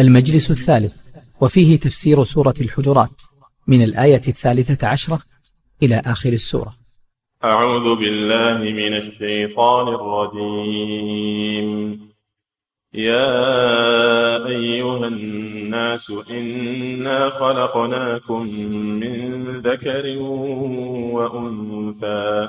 المجلس الثالث وفيه تفسير سورة الحجرات من الآية الثالثة عشرة إلى آخر السورة. أعوذ بالله من الشيطان الرجيم. يا أيها الناس إنا خلقناكم من ذكر وأنثى.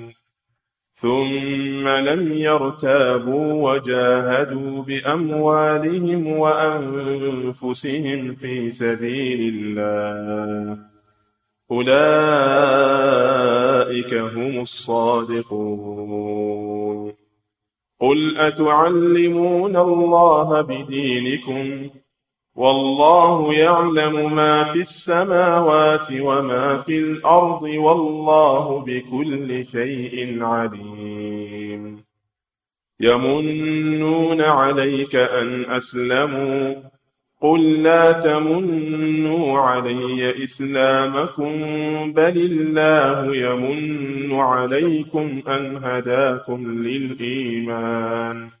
ثم لم يرتابوا وجاهدوا بأموالهم وأنفسهم في سبيل الله. أولئك هم الصادقون. قل أتعلمون الله بدينكم؟ والله يعلم ما في السماوات وما في الأرض والله بكل شيء عليم. يمنون عليك أن أسلموا. قل لا تمنوا علي إسلامكم بل الله يمن عليكم أن هداكم للإيمان.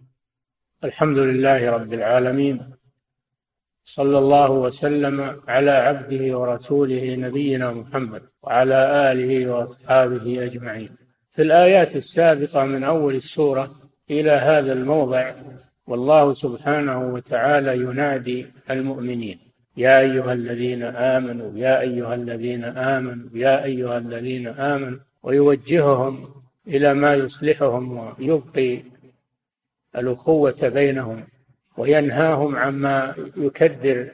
الحمد لله رب العالمين صلى الله وسلم على عبده ورسوله نبينا محمد وعلى آله وأصحابه أجمعين. في الآيات السابقة من أول السورة إلى هذا الموضع والله سبحانه وتعالى ينادي المؤمنين يا أيها الذين آمنوا يا أيها الذين آمنوا يا أيها الذين آمنوا ويوجههم إلى ما يصلحهم ويبقي الأخوة بينهم وينهاهم عما يكدر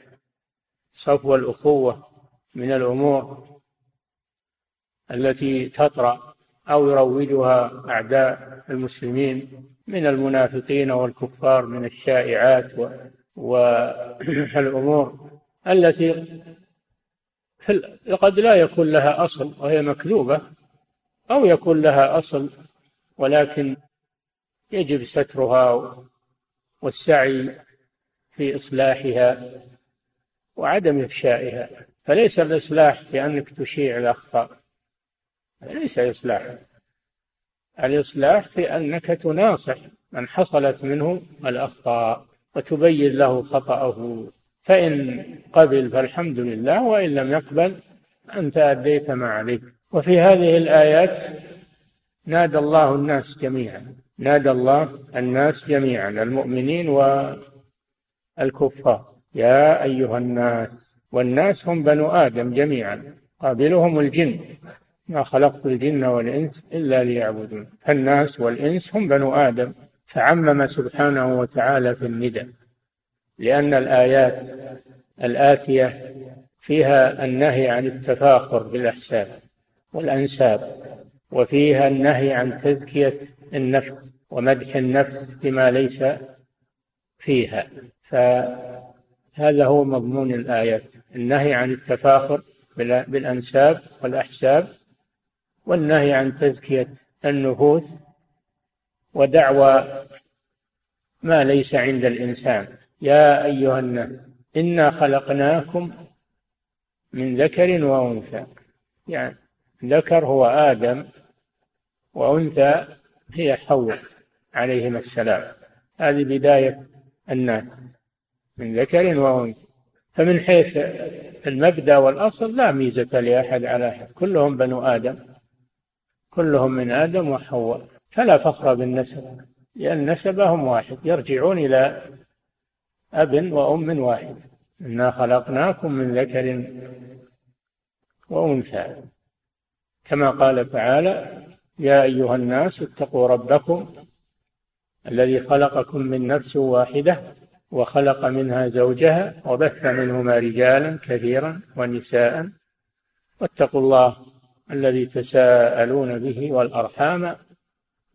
صفو الأخوة من الأمور التي تطرأ أو يروجها أعداء المسلمين من المنافقين والكفار من الشائعات والأمور التي قد لا يكون لها أصل وهي مكذوبة أو يكون لها أصل ولكن يجب سترها والسعي في إصلاحها وعدم إفشائها. فليس الإصلاح في أنك تشيع الأخطاء ليس إصلاح. الإصلاح في أنك تناصح من حصلت منه الأخطاء وتبين له خطأه. فإن قبل فالحمد لله وإن لم يقبل أنت أديت ما عليك. وفي هذه الآيات نادى الله الناس جميعا. نادى الله الناس جميعا المؤمنين والكفار. يا أيها الناس والناس هم بنو آدم جميعا قابلهم الجن. ما خلقت الجن والإنس إلا ليعبدون. فالناس والإنس هم بنو آدم. فعمم سبحانه وتعالى في الندى لأن الآيات الآتية فيها النهي عن التفاخر بالأحساب والأنساب وفيها النهي عن تزكية النفس ومدح النفس بما ليس فيها. فهذا هو مضمون الآيات. النهي عن التفاخر بالأنساب والأحساب والنهي عن تزكية النفوس ودعوى ما ليس عند الإنسان. يا أيها الناس إنا خلقناكم من ذكر وأنثى. يعني ذكر هو آدم وأنثى هي حواء عليهما السلام. هذه بداية الناس من ذكر وأنثى. فمن حيث المبدأ والأصل لا ميزة لأحد على أحد. كلهم بنو آدم. كلهم من آدم وحواء. فلا فخر بالنسب لأن نسبهم واحد. يرجعون إلى أب وأم واحد. إنا خلقناكم من ذكر وأنثى. كما قال تعالى يا أيها الناس اتقوا ربكم الذي خلقكم من نفس واحدة وخلق منها زوجها وبث منهما رجالا كثيرا ونساء. واتقوا الله الذي تساءلون به والأرحام.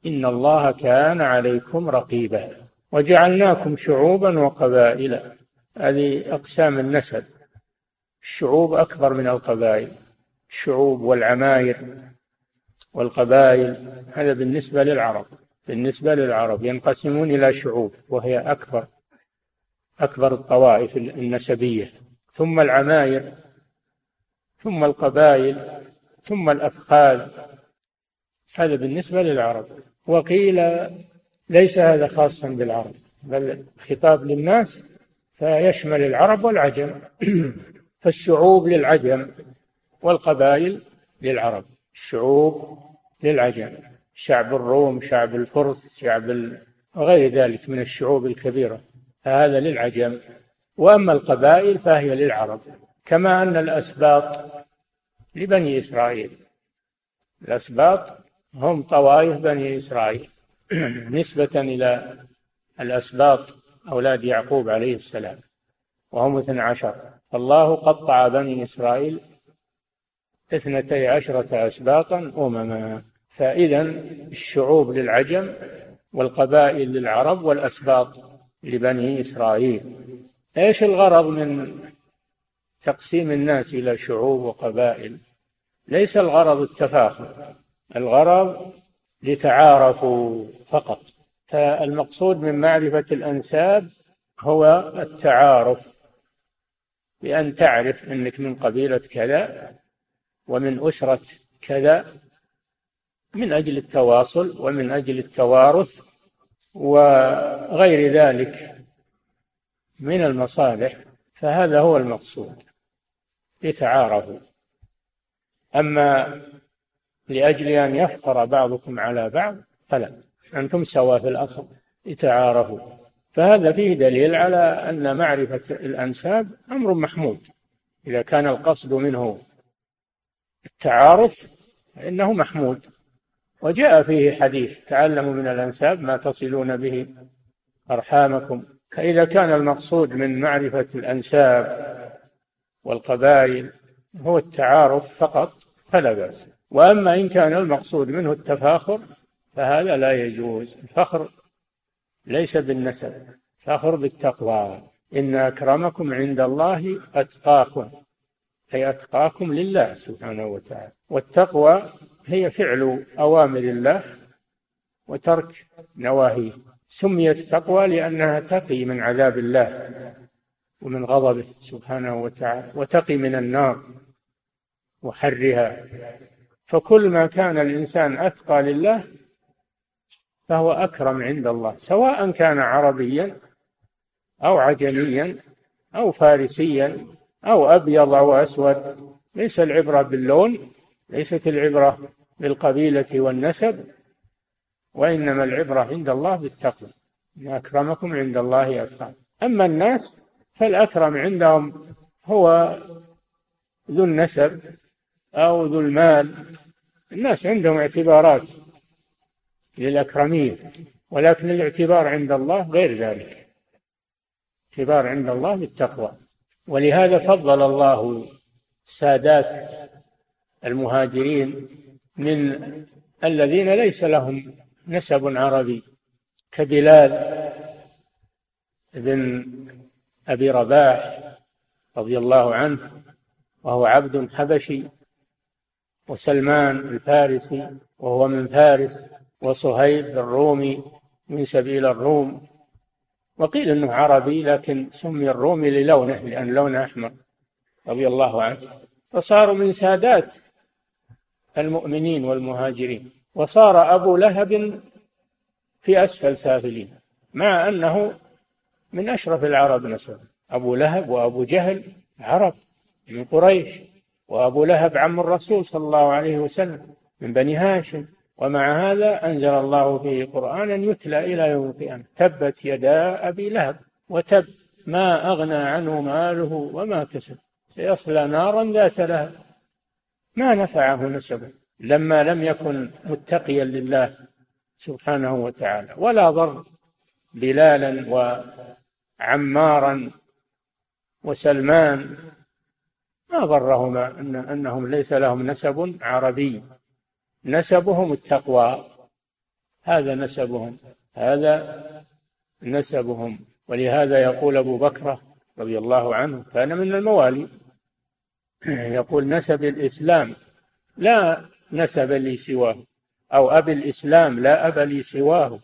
إن الله كان عليكم رقيبا. وجعلناكم شعوبا وقبائل. هذه أقسام النسب. الشعوب أكبر من القبائل. الشعوب والعماير. والقبائل هذا بالنسبة للعرب. بالنسبة للعرب ينقسمون إلى شعوب وهي أكبر أكبر الطوائف النسبية. ثم العماير ثم القبائل ثم الأفخاذ هذا بالنسبة للعرب. وقيل ليس هذا خاصا بالعرب بل خطاب للناس فيشمل العرب والعجم. فالشعوب للعجم والقبائل للعرب. الشعوب للعجم شعب الروم شعب الفرس شعب. وغير ذلك من الشعوب الكبيرة. فهذا للعجم. وأما القبائل فهي للعرب. كما أن الأسباط لبني إسرائيل. الأسباط هم طوائف بني إسرائيل. نسبة إلى الأسباط أولاد يعقوب عليه السلام. وهم اثنى عشر. فالله قطع بني إسرائيل اثنتي عشرة أسباطا أمما فإذا الشعوب للعجم والقبائل للعرب والأسباط لبني إسرائيل. إيش الغرض من تقسيم الناس إلى شعوب وقبائل؟ ليس الغرض التفاخر الغرض لتعارفوا فقط. فالمقصود من معرفة الأنساب هو التعارف بأن تعرف أنك من قبيلة كذا ومن أسرة كذا من أجل التواصل ومن أجل التوارث وغير ذلك من المصالح فهذا هو المقصود. لتعارفوا. أما لأجل أن يفخر بعضكم على بعض فلا. أنتم سواء في الأصل. لتعارفوا. فهذا فيه دليل على أن معرفة الأنساب أمر محمود. إذا كان القصد منه التعارف فإنه محمود. وجاء فيه حديث تعلموا من الأنساب ما تصلون به أرحامكم. فإذا كان المقصود من معرفة الأنساب والقبائل هو التعارف فقط فلا بأس. وأما إن كان المقصود منه التفاخر فهذا لا يجوز. الفخر ليس بالنسب فخر بالتقوى. إن أكرمكم عند الله أتقاكم. أي أتقاكم لله سبحانه وتعالى. والتقوى هي فعل أوامر الله وترك نواهيه. سميت تقوى لأنها تقي من عذاب الله ومن غضبه سبحانه وتعالى وتقي من النار وحرها. فكل ما كان الإنسان أتقى لله فهو أكرم عند الله سواء كان عربيا أو عجميا أو فارسيا أو أبيض أو أسود. ليس العبرة باللون ليست العبرة بالقبيلة والنسب وإنما العبرة عند الله بالتقوى. إن أكرمكم عند الله أتقاكم. أما الناس فالأكرم عندهم هو ذو النسب أو ذو المال. الناس عندهم اعتبارات للأكرمية ولكن الاعتبار عند الله غير ذلك. اعتبار عند الله بالتقوى. ولهذا فضل الله سادات المهاجرين من الذين ليس لهم نسب عربي كبلال بن أبي رباح رضي الله عنه وهو عبد حبشي وسلمان الفارسي وهو من فارس وصهيب الرومي من سبيل الروم وقيل أنه عربي لكن سمي الرومي للونه لأن لونه أحمر رضي الله عنه. فصاروا من سادات المؤمنين والمهاجرين. وصار أبو لهب في أسفل سافلين مع أنه من أشرف العرب نسبا أبو لهب وأبو جهل عرب من قريش وأبو لهب عم الرسول صلى الله عليه وسلم من بني هاشم. ومع هذا أنزل الله فيه قرآنا يتلى إلى يوم القيامة. تبت يدا أبي لهب وتب ما أغنى عنه ماله وما كسب. سيصلى نارا ذات لهب. ما نفعه نسبه. لما لم يكن متقيا لله سبحانه وتعالى. ولا ضر بلالا وعمارا وسلمان. ما ضرهما. أن أنهم ليس لهم نسب عربي. نسبهم التقوى. هذا نسبهم هذا نسبهم. ولهذا يقول أبو بكر رضي الله عنه كان من الموالي يقول نسب الإسلام. لا نسب لي سواه أو أبي الإسلام لا أب لي سواه.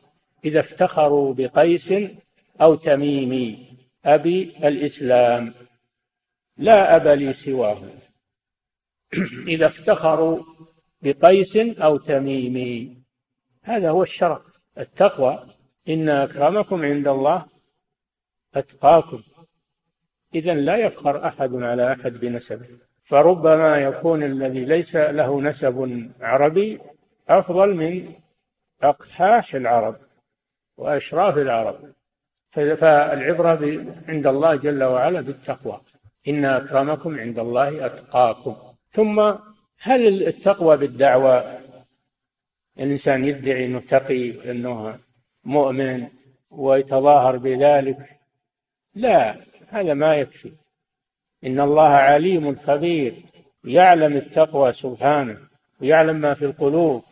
إذا افتخروا بقيس أو تميمي أبي الإسلام لا أب لي سواه. إذا افتخروا بقيس أو تميمي هذا هو الشرف التقوى. إن أكرمكم عند الله أتقاكم. إذا لا يفخر أحد على أحد بنسبه فربما يكون الذي ليس له نسب عربي أفضل من أقحاح العرب وأشراف العرب. فالعبرة عند الله جل وعلا بالتقوى. إن أكرمكم عند الله أتقاكم. ثم هل التقوى بالدعوة الإنسان يدعي أنه تقي وأنه مؤمن ويتظاهر بذلك؟ لا هذا ما يكفي. إن الله عليم خبير يعلم التقوى سبحانه ويعلم ما في القلوب.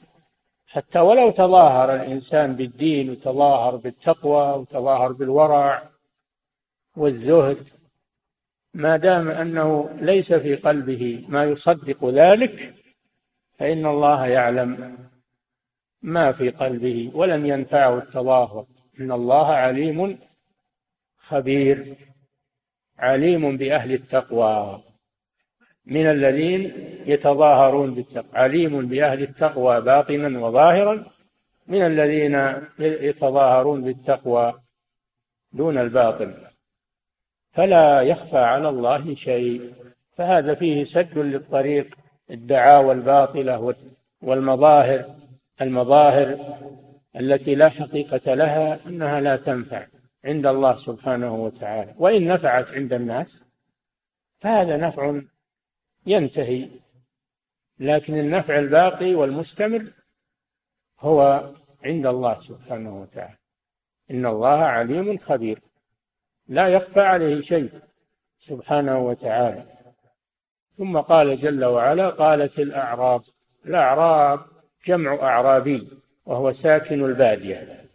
حتى ولو تظاهر الإنسان بالدين وتظاهر بالتقوى وتظاهر بالورع والزهد ما دام أنه ليس في قلبه ما يصدق ذلك فإن الله يعلم ما في قلبه ولن ينفعه التظاهر. إن الله عليم خبير عليم بأهل التقوى من الذين يتظاهرون بالتقوى عليم بأهل التقوى باطنا وظاهرا من الذين يتظاهرون بالتقوى دون الباطن. فلا يخفى على الله شيء. فهذا فيه سد للطريق الدعاوى الباطلة والمظاهر المظاهر التي لا حقيقة لها أنها لا تنفع عند الله سبحانه وتعالى. وإن نفعت عند الناس فهذا نفع ينتهي. لكن النفع الباقي والمستمر هو عند الله سبحانه وتعالى. إن الله عليم خبير. لا يخفى عليه شيء سبحانه وتعالى. ثم قال جل وعلا قالت الأعراب الأعراب جمع أعرابي وهو ساكن البادية.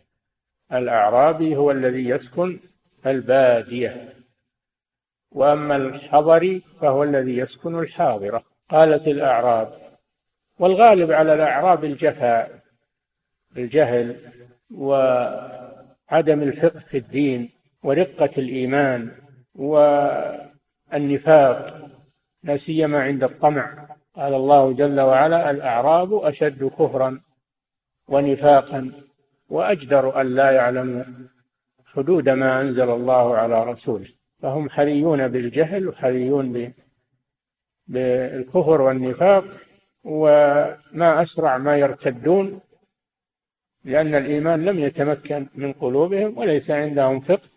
الأعرابي هو الذي يسكن البادية. وأما الحضري فهو الذي يسكن الحاضرة. قالت الأعراب والغالب على الأعراب الجفاء الجهل وعدم الفقه في الدين. ورقة الإيمان والنفاق لا سيما عند الطمع. قال الله جل وعلا الأعراب أشد كفرا ونفاقا وأجدر أن لا يعلموا حدود ما أنزل الله على رسوله. فهم حريون بالجهل وحريون بالكفر والنفاق وما أسرع ما يرتدون لأن الإيمان لم يتمكن من قلوبهم وليس عندهم فقه.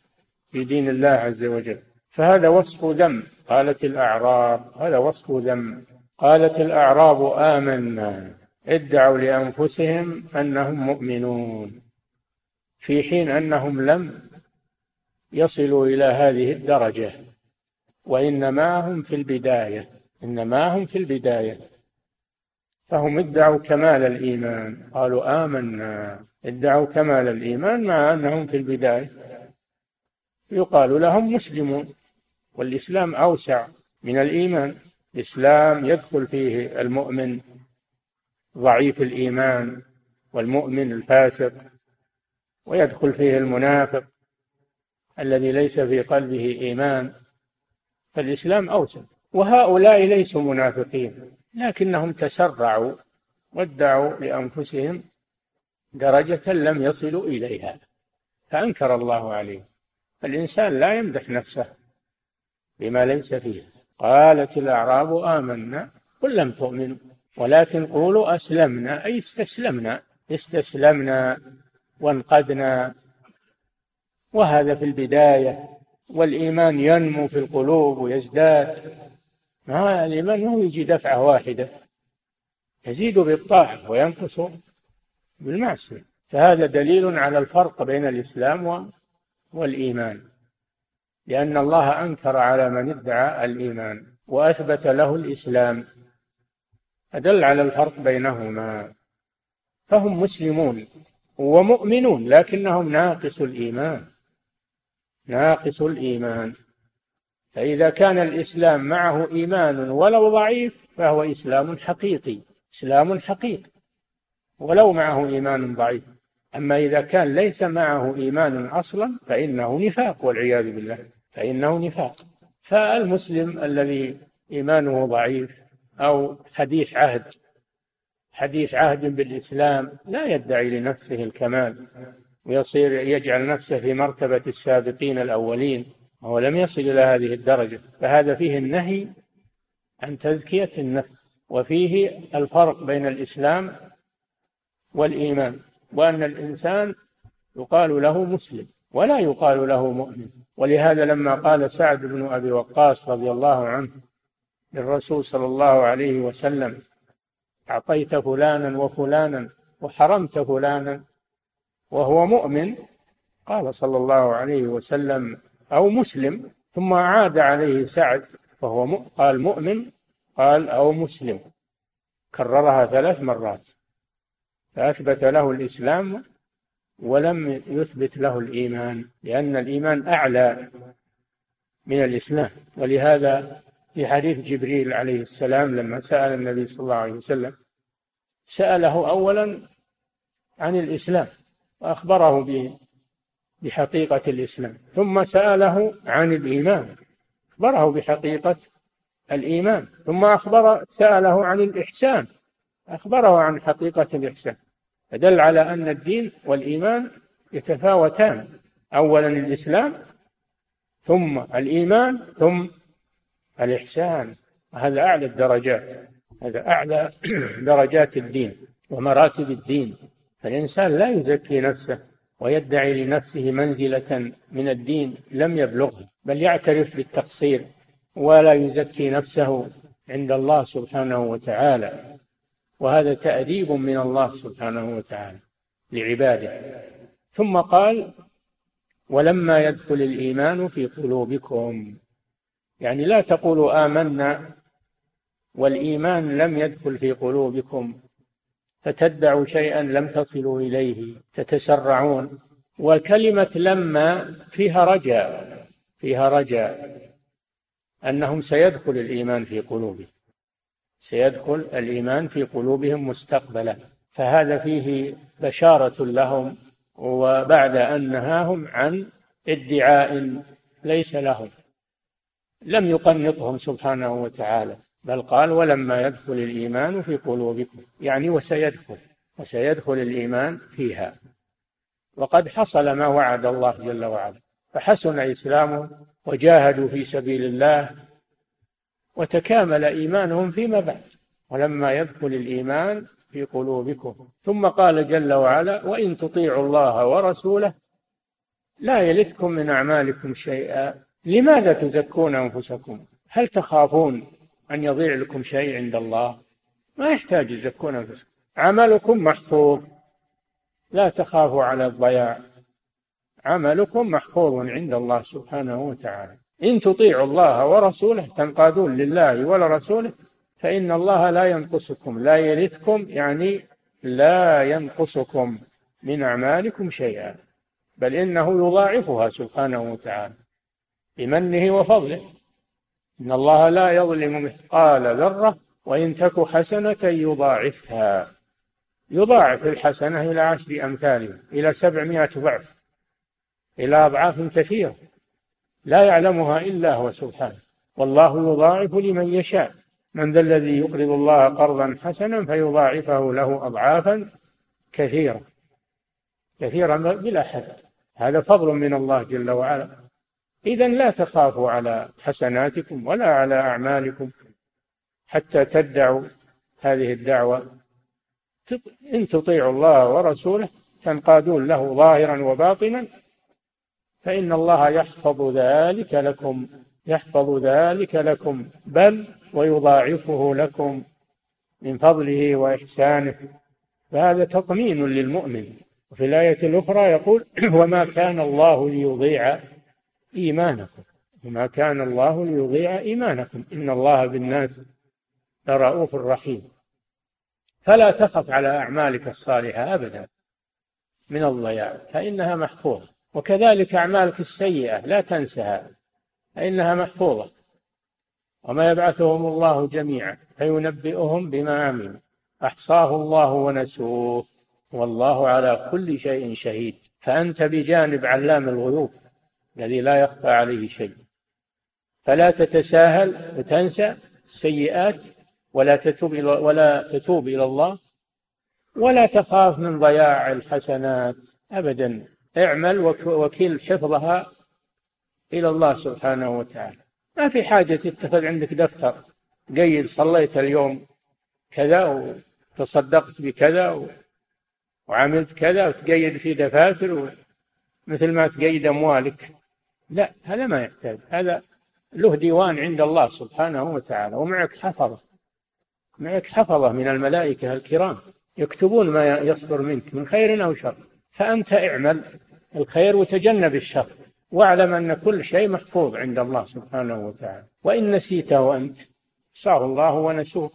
في دين الله عز وجل. فهذا وصف ذم. قالت الأعراب هذا وصف ذم. قالت الأعراب آمنا. ادعوا لأنفسهم أنهم مؤمنون. في حين أنهم لم يصلوا إلى هذه الدرجة. وإنما هم في البداية. إنما هم في البداية. فهم ادعوا كمال الإيمان. قالوا آمنا. ادعوا كمال الإيمان مع أنهم في البداية. يقال لهم مسلمون. والإسلام أوسع من الإيمان. الإسلام يدخل فيه المؤمن ضعيف الإيمان والمؤمن الفاسق ويدخل فيه المنافق الذي ليس في قلبه إيمان. فالإسلام أوسع. وهؤلاء ليسوا منافقين لكنهم تسرعوا وادعوا لأنفسهم درجة لم يصلوا إليها فأنكر الله عليه الإنسان لا يمدح نفسه بما ليس فيه. قالت الأعراب آمنا قل لم تؤمنوا ولكن قولوا أسلمنا أي استسلمنا استسلمنا وانقدنا وهذا في البداية والإيمان ينمو في القلوب ويزداد. ما الإيمان؟ ما يجي دفعة واحدة يزيد بالطاعة وينقص بالمعصية. فهذا دليل على الفرق بين الإسلام والإيمان لأن الله أنكر على من ادعى الإيمان وأثبت له الإسلام. أدل على الفرق بينهما. فهم مسلمون ومؤمنون لكنهم ناقص الإيمان ناقص الإيمان. فإذا كان الإسلام معه إيمان ولو ضعيف فهو إسلام حقيقي إسلام حقيقي ولو معه إيمان ضعيف. أما إذا كان ليس معه إيمان أصلا فإنه نفاق والعياذ بالله فإنه نفاق. فالمسلم الذي إيمانه ضعيف أو حديث عهد حديث عهد بالإسلام لا يدعي لنفسه الكمال ويصير يجعل نفسه في مرتبة السابقين الأولين وهو لم يصل إلى هذه الدرجة. فهذا فيه النهي عن تزكية النفس وفيه الفرق بين الإسلام والإيمان. وأن الإنسان يقال له مسلم ولا يقال له مؤمن. ولهذا لما قال سعد بن أبي وقاص رضي الله عنه للرسول صلى الله عليه وسلم أعطيت فلانا وفلانا وحرمت فلانا وهو مؤمن قال صلى الله عليه وسلم أو مسلم ثم عاد عليه سعد فهو قال مؤمن قال أو مسلم. كررها ثلاث مرات. فأثبت له الإسلام ولم يثبت له الإيمان لأن الإيمان أعلى من الإسلام. ولهذا في حديث جبريل عليه السلام لما سأل النبي صلى الله عليه وسلم سأله أولا عن الإسلام وأخبره بحقيقة الإسلام ثم سأله عن الإيمان أخبره بحقيقة الإيمان ثم أخبر سأله عن الإحسان أخبره عن حقيقة الإحسان. فدل على أن الدين والإيمان يتفاوتان. أولا الإسلام ثم الإيمان ثم الإحسان. هذا أعلى الدرجات. هذا أعلى درجات الدين ومراتب الدين. فالإنسان لا يزكي نفسه ويدعي لنفسه منزلة من الدين لم يبلغها بل يعترف بالتقصير ولا يزكي نفسه عند الله سبحانه وتعالى. وهذا تأديب من الله سبحانه وتعالى لعباده. ثم قال ولما يدخل الإيمان في قلوبكم. يعني لا تقولوا آمنا والإيمان لم يدخل في قلوبكم فتدعوا شيئا لم تصلوا إليه تتسرعون. وكلمة لما فيها رجاء فيها رجاء أنهم سيدخل الإيمان في قلوبهم. سيدخل الإيمان في قلوبهم مستقبلا. فهذا فيه بشارة لهم وبعد أن نهاهم عن ادعاء ليس لهم. لم يقنطهم سبحانه وتعالى بل قال ولما يدخل الإيمان في قلوبكم. يعني وسيدخل وسيدخل الإيمان فيها. وقد حصل ما وعد الله جل وعلا. فحسن إسلامهم وجاهدوا في سبيل الله وتكامل إيمانهم فيما بعد. ولما يدخل الإيمان في قلوبكم. ثم قال جل وعلا وإن تطيعوا الله ورسوله لا يلتكم من أعمالكم شيئا. لماذا تزكون أنفسكم؟ هل تخافون أن يضيع لكم شيء عند الله؟ ما يحتاج يزكون أنفسكم. عملكم محفوظ. لا تخافوا على الضياع. عملكم محفوظ عند الله سبحانه وتعالى. إن تطيعوا الله ورسوله تنقادون لله ولرسوله فإن الله لا ينقصكم لا يلثكم يعني لا ينقصكم من أعمالكم شيئا بل إنه يضاعفها سبحانه وتعالى بمنه وفضله. إن الله لا يظلم مثقال ذرة وإن تك حسنة يضاعفها. يضاعف الحسنة إلى عشر أمثالها إلى سبعمائة ضعف إلى أضعاف كثيرة. لا يعلمها إلا هو سبحانه. والله يضاعف لمن يشاء. من ذا الذي يقرض الله قرضا حسنا فيضاعفه له أضعافا كثيرة. كثيرا بلا حد هذا فضل من الله جل وعلا. إذا لا تخافوا على حسناتكم ولا على أعمالكم حتى تدعوا هذه الدعوة. إن تطيعوا الله ورسوله تنقادون له ظاهرا وباطنا فإن الله يحفظ ذلك لكم يحفظ ذلك لكم بل ويضاعفه لكم من فضله وإحسانه. فهذا تطمين للمؤمن. وفي الآية الأخرى يقول وما كان الله ليضيع إيمانكم. وما كان الله ليضيع إيمانكم. إن الله بالناس لرؤوف رحيم. فلا تخف على أعمالك الصالحة أبدا. من الضياع. فإنها محفوظة. وكذلك أعمالك السيئة لا تنسها فإنها محفوظة. وما يبعثهم الله جميعا فينبئهم بما عملوا. أحصاه الله ونسوه والله على كل شيء شهيد. فأنت بجانب علام الغيوب الذي لا يخفى عليه شيء. فلا تتساهل وتنسى السيئات ولا تتوب إلى ولا تتوب إلى الله ولا تخاف من ضياع الحسنات أبدا. اعمل وكل حفظها إلى الله سبحانه وتعالى. ما في حاجة تتخذ عندك دفتر. قيد صليت اليوم كذا وتصدقت بكذا وعملت كذا وتقيد في دفاتر مثل ما تقيد أموالك. لا هذا ما يحتاج. هذا له ديوان عند الله سبحانه وتعالى ومعك حفظة. معك حفظة من الملائكة الكرام يكتبون ما يصدر منك من خير أو شر. فأنت اعمل. الخير وتجنب الشر. واعلم أن كل شيء محفوظ عند الله سبحانه وتعالى. وإن نسيته أنت صار الله ونسوه.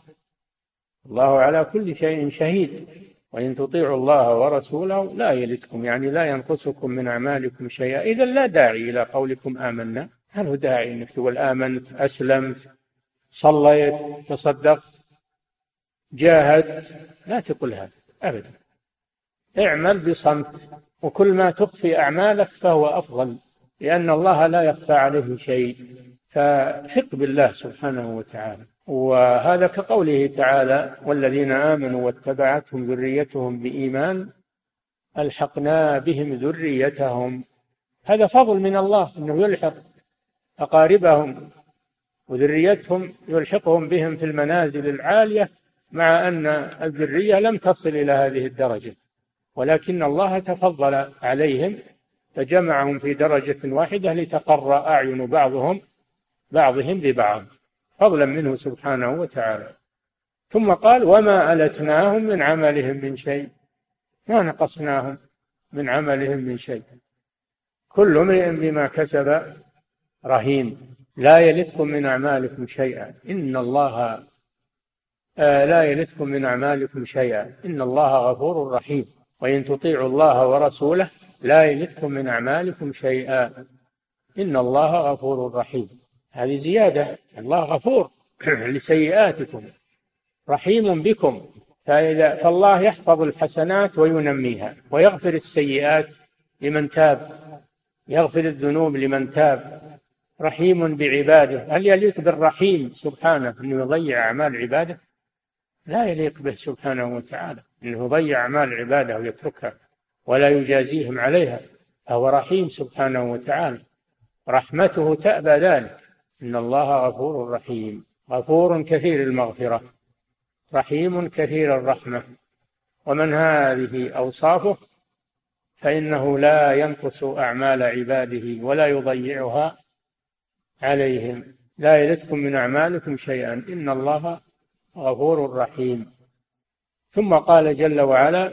الله على كل شيء شهيد. وإن تطيعوا الله ورسوله لا يلدكم يعني لا ينقصكم من أعمالكم شيئا. إذا لا داعي إلى قولكم آمنا. هل هو داعي أنك تقول آمنت أسلمت صليت تصدقت جاهدت؟ لا تقول هذا أبدا. اعمل بصمت. وكل ما تخفي أعمالك فهو أفضل لأن الله لا يخفى عليه شيء. فثق بالله سبحانه وتعالى. وهذا كقوله تعالى والذين آمنوا واتبعتهم ذريتهم بإيمان ألحقنا بهم ذريتهم. هذا فضل من الله أنه يلحق أقاربهم وذريتهم يلحقهم بهم في المنازل العالية مع أن الذرية لم تصل إلى هذه الدرجة. ولكن الله تفضل عليهم فجمعهم في درجة واحدة لتقر أعين بعضهم بعضهم ببعض فضلا منه سبحانه وتعالى. ثم قال وما ألتناهم من عملهم من شيء. ما نقصناهم من عملهم من شيء. كل امرئ بما كسب رهين لا يلتكم من أعمالكم شيئا. إن الله آه لا يلتكم من أعمالكم شيئا. إن الله غفور رحيم. وإن تطيعوا الله ورسوله لا يلتكم من أعمالكم شيئا. إن الله غفور رحيم. هذه زيادة. الله غفور لسيئاتكم رحيم بكم. فإذا فالله يحفظ الحسنات وينميها ويغفر السيئات لمن تاب يغفر الذنوب لمن تاب. رحيم بعباده. هل يليق بالرحيم سبحانه أنه يضيع أعمال عباده؟ لا يليق به سبحانه وتعالى. أنه يضيع أعمال عباده ويتركها ولا يجازيهم عليها فهو رحيم سبحانه وتعالى. رحمته تأبى ذلك. إن الله غفور رحيم. غفور كثير المغفرة. رحيم كثير الرحمة. ومن هذه أوصافه فإنه لا ينقص أعمال عباده ولا يضيعها عليهم. لا يلدكم من أعمالكم شيئا. إن الله غفور رحيم. ثم قال جل وعلا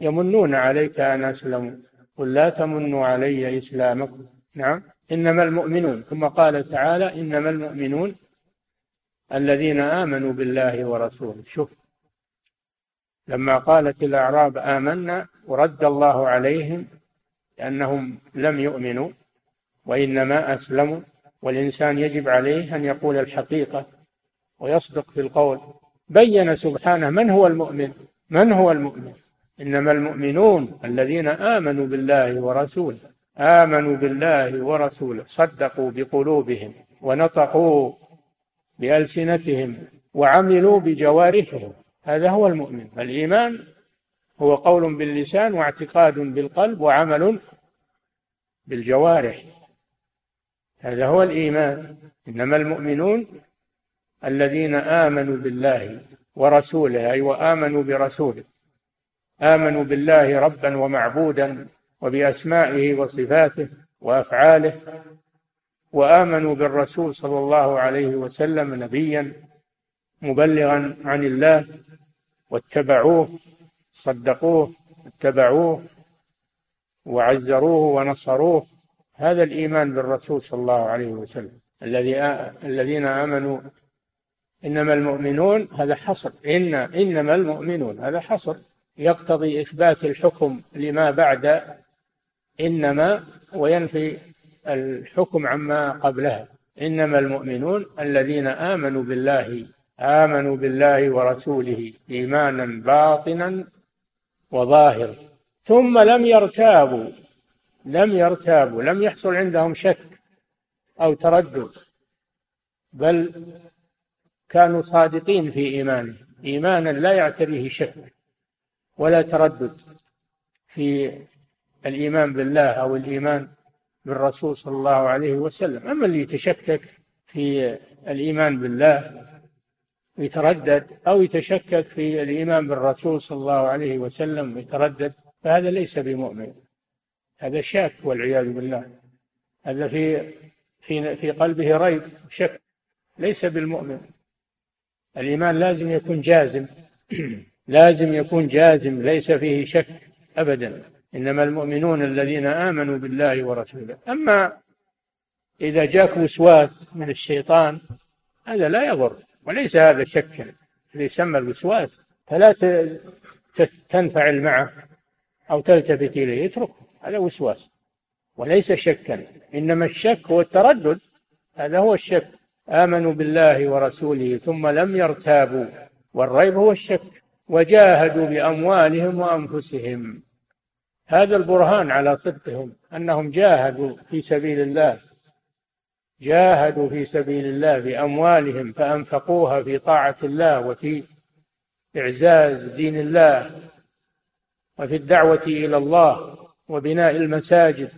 يمنون عليك أن أسلموا. قل لا تمنوا علي إسلامكم. نعم. إنما المؤمنون. ثم قال تعالى إنما المؤمنون الذين آمنوا بالله ورسوله. شوف. لما قالت الأعراب آمنا ورد الله عليهم لأنهم لم يؤمنوا وإنما أسلموا. والإنسان يجب عليه أن يقول الحقيقة ويصدق في القول. بين سبحانه من هو المؤمن؟ من هو المؤمن؟ إنما المؤمنون الذين آمنوا بالله ورسوله آمنوا بالله ورسوله صدقوا بقلوبهم ونطقوا بألسنتهم وعملوا بجوارحهم. هذا هو المؤمن. الإيمان هو قول باللسان واعتقاد بالقلب وعمل بالجوارح. هذا هو الإيمان. إنما المؤمنون الذين آمنوا بالله ورسوله أي وآمنوا برسوله. آمنوا بالله ربا ومعبودا وبأسمائه وصفاته وأفعاله وآمنوا بالرسول صلى الله عليه وسلم نبيا مبلغا عن الله واتبعوه صدقوه اتبعوه وعزروه ونصروه. هذا الإيمان بالرسول صلى الله عليه وسلم. الذي الذين آمنوا إنما المؤمنون هذا حصر. إن إنما المؤمنون هذا حصر. يقتضي إثبات الحكم لما بعد إنما وينفي الحكم عما قبلها. إنما المؤمنون الذين آمنوا بالله آمنوا بالله ورسوله إيمانا باطنا وظاهر ثم لم يرتابوا لم يرتابوا لم يحصل عندهم شك أو تردد بل كانوا صادقين في إيمانهم. إيمانا لا يعتريه شك ولا تردد في الإيمان بالله أو الإيمان بالرسول صلى الله عليه وسلم. أما اللي يتشكك في الإيمان بالله يتردد أو يتشكك في الإيمان بالرسول صلى الله عليه وسلم يتردد فهذا ليس بمؤمن. هذا شاك والعياذ بالله. هذا في في في قلبه ريب شك ليس بالمؤمن. الإيمان لازم يكون جازم. لازم يكون جازم ليس فيه شك أبدا. إنما المؤمنون الذين آمنوا بالله ورسوله. أما إذا جاك وسواس من الشيطان هذا لا يضر وليس هذا شكا اللي يسمى الوسواس فلا تنفعل معه أو تلتفت إليه اتركه. هذا وسواس وليس شكا. إنما الشك هو التردد هذا هو الشك. آمنوا بالله ورسوله ثم لم يرتابوا والريب هو الشك وجاهدوا بأموالهم وأنفسهم. هذا البرهان على صدقهم أنهم جاهدوا في سبيل الله جاهدوا في سبيل الله بأموالهم فأنفقوها في طاعة الله وفي إعزاز دين الله وفي الدعوة إلى الله وبناء المساجد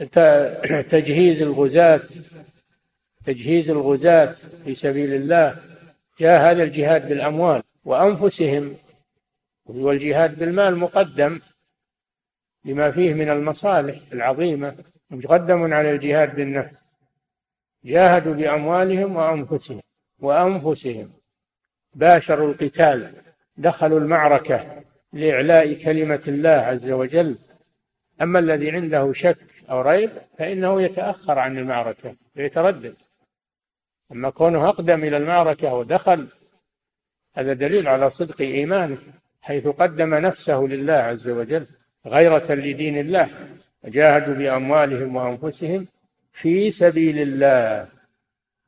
وتجهيز الغزاة تجهيز الغزاة في سبيل الله جاء هذا الجهاد بالأموال وأنفسهم والجهاد بالمال مقدم لما فيه من المصالح العظيمة مقدم على الجهاد بالنفس. جاهدوا بأموالهم وأنفسهم وأنفسهم باشروا القتال دخلوا المعركة لإعلاء كلمة الله عز وجل. أما الذي عنده شك أو ريب فإنه يتأخر عن المعركة ويتردد. أما كونه أقدم إلى المعركة ودخل هذا دليل على صدق إيمانه حيث قدم نفسه لله عز وجل غيرة لدين الله وجاهدوا بأموالهم وأنفسهم في سبيل الله.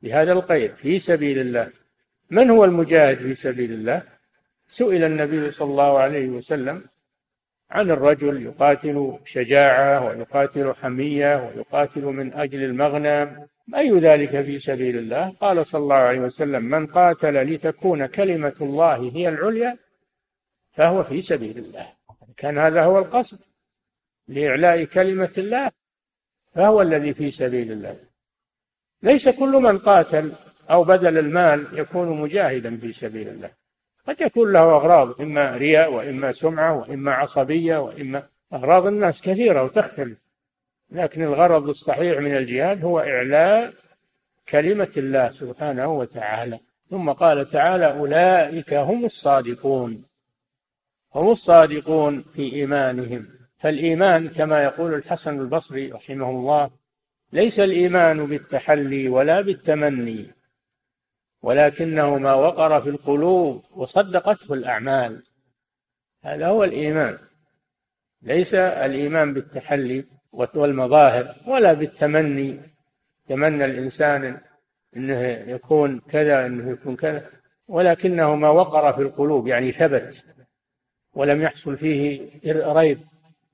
بهذا القيد في سبيل الله. من هو المجاهد في سبيل الله؟ سئل النبي صلى الله عليه وسلم عن الرجل يقاتل شجاعة ويقاتل حمية ويقاتل من أجل المغنم. أي ذلك في سبيل الله؟ قال صلى الله عليه وسلم من قاتل لتكون كلمة الله هي العليا فهو في سبيل الله. كان هذا هو القصد لإعلاء كلمة الله فهو الذي في سبيل الله. ليس كل من قاتل أو بذل المال يكون مجاهدا في سبيل الله. قد يكون له أغراض إما رياء وإما سمعة وإما عصبية وإما أغراض الناس كثيرة وتختلف. لكن الغرض الصحيح من الجهاد هو إعلاء كلمة الله سبحانه وتعالى. ثم قال تعالى أولئك هم الصادقون. هم الصادقون في إيمانهم. فالإيمان كما يقول الحسن البصري رحمه الله ليس الإيمان بالتحلي ولا بالتمني ولكنه ما وقر في القلوب وصدقته الأعمال. هذا هو الإيمان. ليس الإيمان بالتحلي والمظاهر ولا بالتمني تمنى الإنسان أنه يكون كذا أنه يكون كذا ولكنه ما وقر في القلوب يعني ثبت ولم يحصل فيه ريب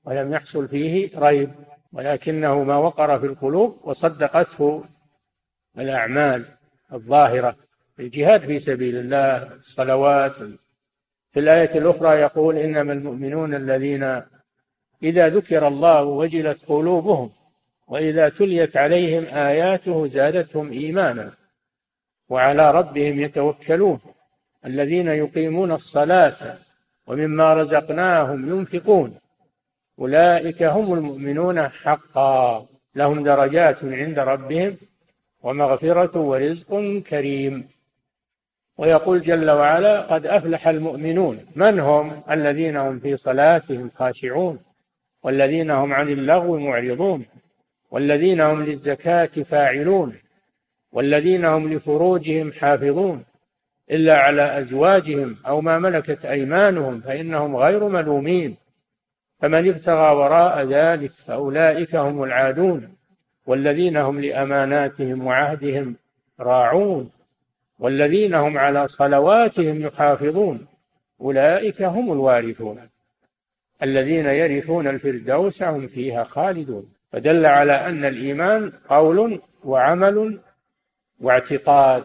ولم يحصل فيه ريب ولكنه ما وقر في القلوب وصدقته الأعمال الظاهرة. الجهاد في سبيل الله الصلوات. في الآية الأخرى يقول إنما المؤمنون الذين إذا ذكر الله وجلت قلوبهم وإذا تليت عليهم آياته زادتهم إيمانا وعلى ربهم يتوكلون الذين يقيمون الصلاة ومما رزقناهم ينفقون أولئك هم المؤمنون حقا لهم درجات عند ربهم ومغفرة ورزق كريم ويقول جل وعلا قد أفلح المؤمنون من هم الذين هم في صلاتهم خاشعون والذين هم عن اللغو معرضون والذين هم للزكاة فاعلون والذين هم لفروجهم حافظون إلا على أزواجهم أو ما ملكت أيمانهم فإنهم غير ملومين. فمن ابتغى وراء ذلك فأولئك هم العادون والذين هم لأماناتهم وعهدهم راعون والذين هم على صلواتهم يحافظون أولئك هم الوارثون. الذين يرثون الفردوس هم فيها خالدون. فدل على أن الإيمان قول وعمل واعتقاد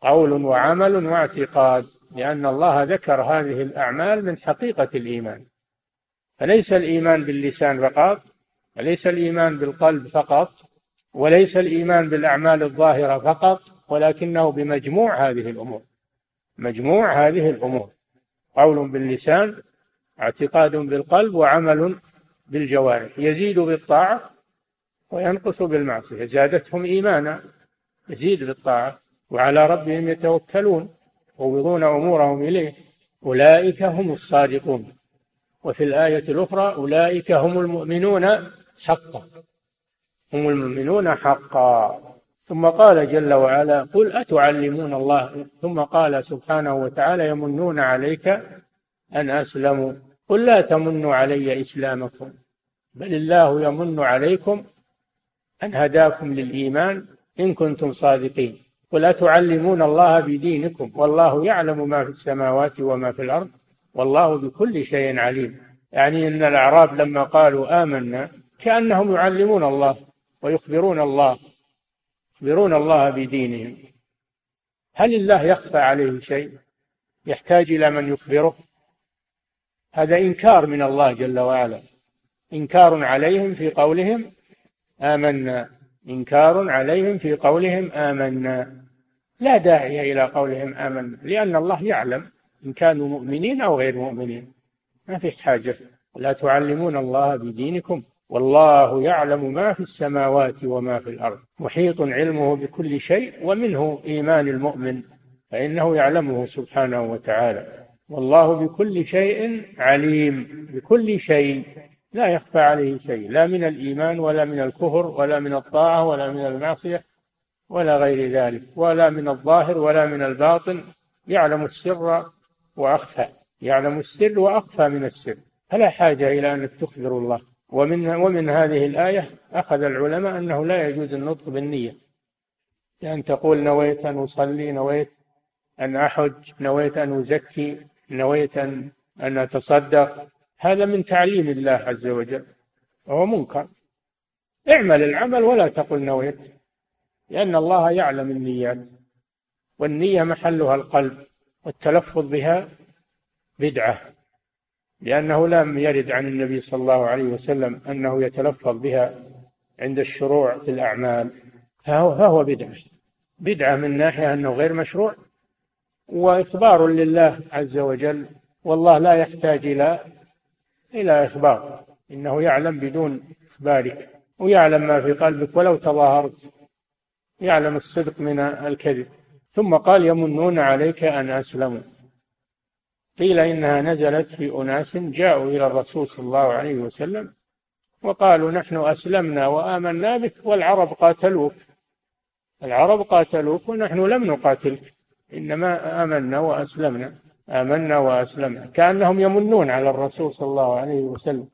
قول وعمل واعتقاد لأن الله ذكر هذه الأعمال من حقيقة الإيمان. فليس الإيمان باللسان فقط وليس الإيمان بالقلب فقط وليس الإيمان بالأعمال الظاهرة فقط ولكنه بمجموع هذه الأمور. مجموع هذه الأمور. قول باللسان اعتقاد بالقلب وعمل بالجوارح. يزيد بالطاعة وينقص بالمعصية. زادتهم إيمانا يزيد بالطاعة. وعلى ربهم يتوكلون يفوضون أمورهم إليه. أولئك هم الصادقون. وفي الآية الأخرى أولئك هم المؤمنون حقا. هم المؤمنون حقا. ثم قال جل وعلا قل أتعلمون الله؟ ثم قال سبحانه وتعالى يمنون عليك أن أسلموا. قل لا تمنوا علي إسلامكم بل الله يمن عليكم أن هداكم للإيمان إن كنتم صادقين. قل أتعلمون الله بدينكم؟ والله يعلم ما في السماوات وما في الأرض والله بكل شيء عليم. يعني أن الأعراب لما قالوا آمنا كأنهم يعلمون الله ويخبرون الله يخبرون الله بدينهم. هل الله يخفى عليه شيء؟ يحتاج إلى من يخبره؟ هذا إنكار من الله جل وعلا. إنكار عليهم في قولهم آمنا إنكار عليهم في قولهم آمنا لا داعي إلى قولهم آمنا لأن الله يعلم إن كانوا مؤمنين أو غير مؤمنين. ما في حاجة. لا تعلمون الله بدينكم والله يعلم ما في السماوات وما في الأرض. محيط علمه بكل شيء ومنه إيمان المؤمن فإنه يعلمه سبحانه وتعالى. والله بكل شيء عليم بكل شيء لا يخفى عليه شيء لا من الإيمان ولا من الكفر ولا من الطاعة ولا من المعصية ولا غير ذلك ولا من الظاهر ولا من الباطن يعلم السر وأخفى يعلم السر وأخفى من السر. فلا حاجة إلى أنك تخبر الله. ومن ومن هذه الآية أخذ العلماء أنه لا يجوز النطق بالنية. لأن تقول نويت أن أصلي نويت أن أحج نويت أن أزكي نويت أن أن أتصدق هذا من تعليم الله عز وجل وهو منكر. اعمل العمل ولا تقل نويت لأن الله يعلم النيات والنية محلها القلب والتلفظ بها بدعة لأنه لم يرد عن النبي صلى الله عليه وسلم أنه يتلفظ بها عند الشروع في الأعمال. فهو, فهو بدعة. بدعة من ناحية أنه غير مشروع وإخبار لله عز وجل والله لا يحتاج إلى إلى إخبار. إنه يعلم بدون إخبارك ويعلم ما في قلبك ولو تظاهرت يعلم الصدق من الكذب. ثم قال يمنون عليك أن أسلموا. قيل إنها نزلت في أناس جاءوا إلى الرسول صلى الله عليه وسلم وقالوا نحن أسلمنا وآمنا بك والعرب قاتلوك. العرب قاتلوك ونحن لم نقاتلك. إنما آمنا وأسلمنا آمنا وأسلمنا. كأنهم يمنون على الرسول صلى الله عليه وسلم.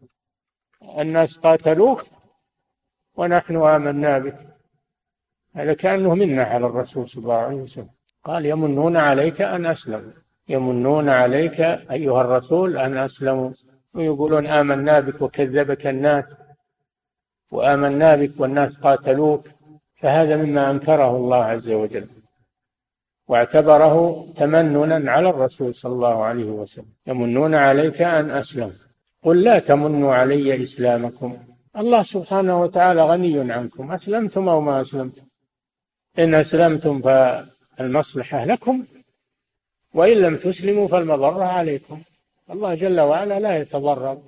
الناس قاتلوك ونحن آمنا بك. هذا كأنه منا على الرسول صلى الله عليه وسلم. قال يمنون عليك أن أسلموا. يمنون عليك أيها الرسول أن أسلموا. ويقولون آمنا بك وكذبك الناس. وآمنا بك والناس قاتلوك. فهذا مما أنكره الله عز وجل. واعتبره تمننا على الرسول صلى الله عليه وسلم. يمنون عليك أن أسلم. قل لا تمنوا علي إسلامكم. الله سبحانه وتعالى غني عنكم. أسلمتم أو ما أسلمتم؟ إن أسلمتم فالمصلحة لكم وإن لم تسلموا فالمضرة عليكم. الله جل وعلا لا يتضرر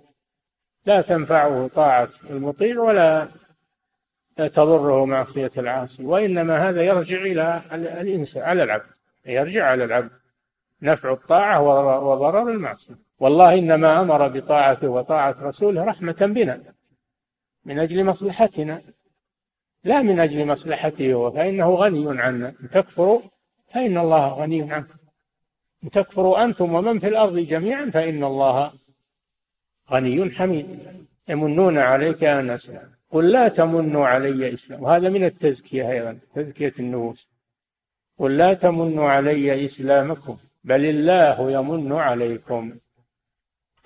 لا تنفعه طاعة المطيع ولا تضره معصية العاصي وإنما هذا يرجع إلى الإنسان على العبد يرجع على العبد نفع الطاعة وضرر المعصية. والله إنما أمر بطاعته وطاعة رسوله رحمة بنا من أجل مصلحتنا لا من أجل مصلحته هو فإنه غني عنا. إن تكفروا فإن الله غني عنكم. إن تكفروا أنتم ومن في الأرض جميعا فإن الله غني حميد. يمنون عليك أن أسلم قل لا تمنوا علي إسلام. وهذا من التزكية أيضا تزكية النفوس. قل لا تمنوا علي إسلامكم بل الله يمن عليكم.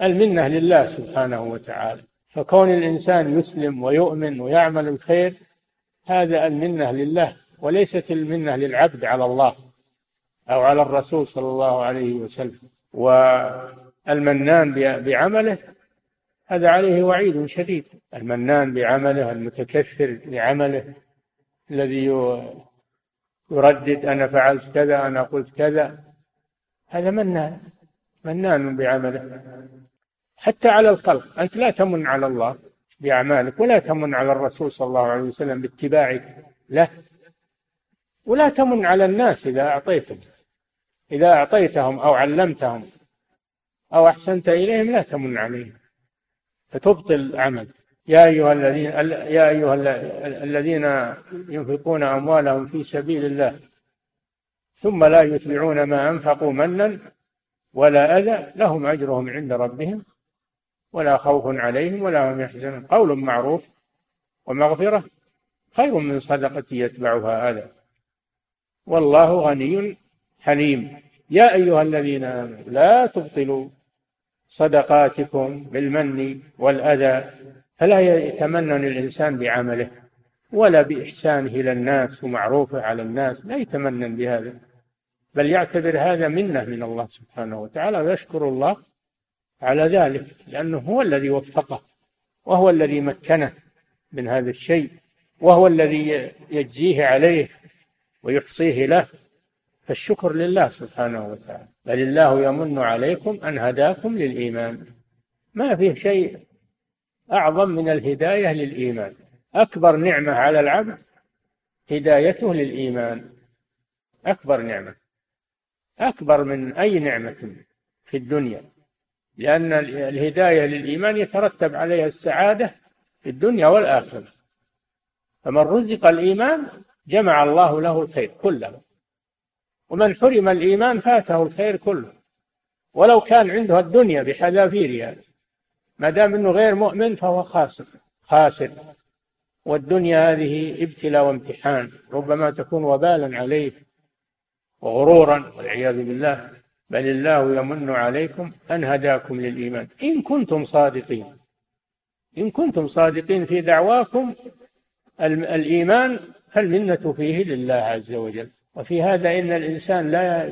المنة لله سبحانه وتعالى. فكون الإنسان يسلم ويؤمن ويعمل الخير هذا المنة لله وليست المنة للعبد على الله أو على الرسول صلى الله عليه وسلم. والمنان بعمله هذا عليه وعيد شديد. المنان بعمله المتكثر بعمله الذي يردد أنا فعلت كذا أنا قلت كذا. هذا منان منان بعمله. حتى على الخلق. أنت لا تمن على الله بأعمالك ولا تمن على الرسول صلى الله عليه وسلم باتباعك له. ولا تمن على الناس إذا أعطيتهم. إذا أعطيتهم أو علمتهم أو أحسنت إليهم لا تمن عليهم. فتبطل عملك يا أيها الذين يا أيها الذين ينفقون أموالهم في سبيل الله ثم لا يتبعون ما أنفقوا منا ولا أذى لهم أجرهم عند ربهم ولا خوف عليهم ولا هم يحزنون. قول معروف ومغفرة خير من صدقة يتبعها أذى والله غني حليم. يا أيها الذين آمنوا لا تبطلوا صدقاتكم بالمن والأذى فلا يتمنن الإنسان بعمله ولا بإحسانه إلى الناس ومعروفه على الناس لا يتمنن بهذا بل يعتبر هذا منة من الله سبحانه وتعالى ويشكر الله على ذلك لأنه هو الذي وفقه وهو الذي مكنه من هذا الشيء وهو الذي يجزيه عليه ويحصيه له. فالشكر لله سبحانه وتعالى. بل الله يمن عليكم أن هداكم للإيمان. ما فيه شيء أعظم من الهداية للإيمان. أكبر نعمة على العبد هدايته للإيمان. أكبر نعمة. أكبر من أي نعمة في الدنيا. لأن الهداية للإيمان يترتب عليها السعادة في الدنيا والآخرة. فمن رزق الإيمان جمع الله له الخير كله. ومن حرم الإيمان فاته الخير كله. ولو كان عنده الدنيا بحذافيرها ما دام إنه غير مؤمن فهو خاسر. خاسر. والدنيا هذه ابتلاء وامتحان. ربما تكون وبالا عليه وغرورا والعياذ بالله. بل الله يمن عليكم أن هداكم للإيمان. إن كنتم صادقين. إن كنتم صادقين في دعواكم الإيمان فالمنة فيه لله عز وجل. وفي هذا إن الإنسان لا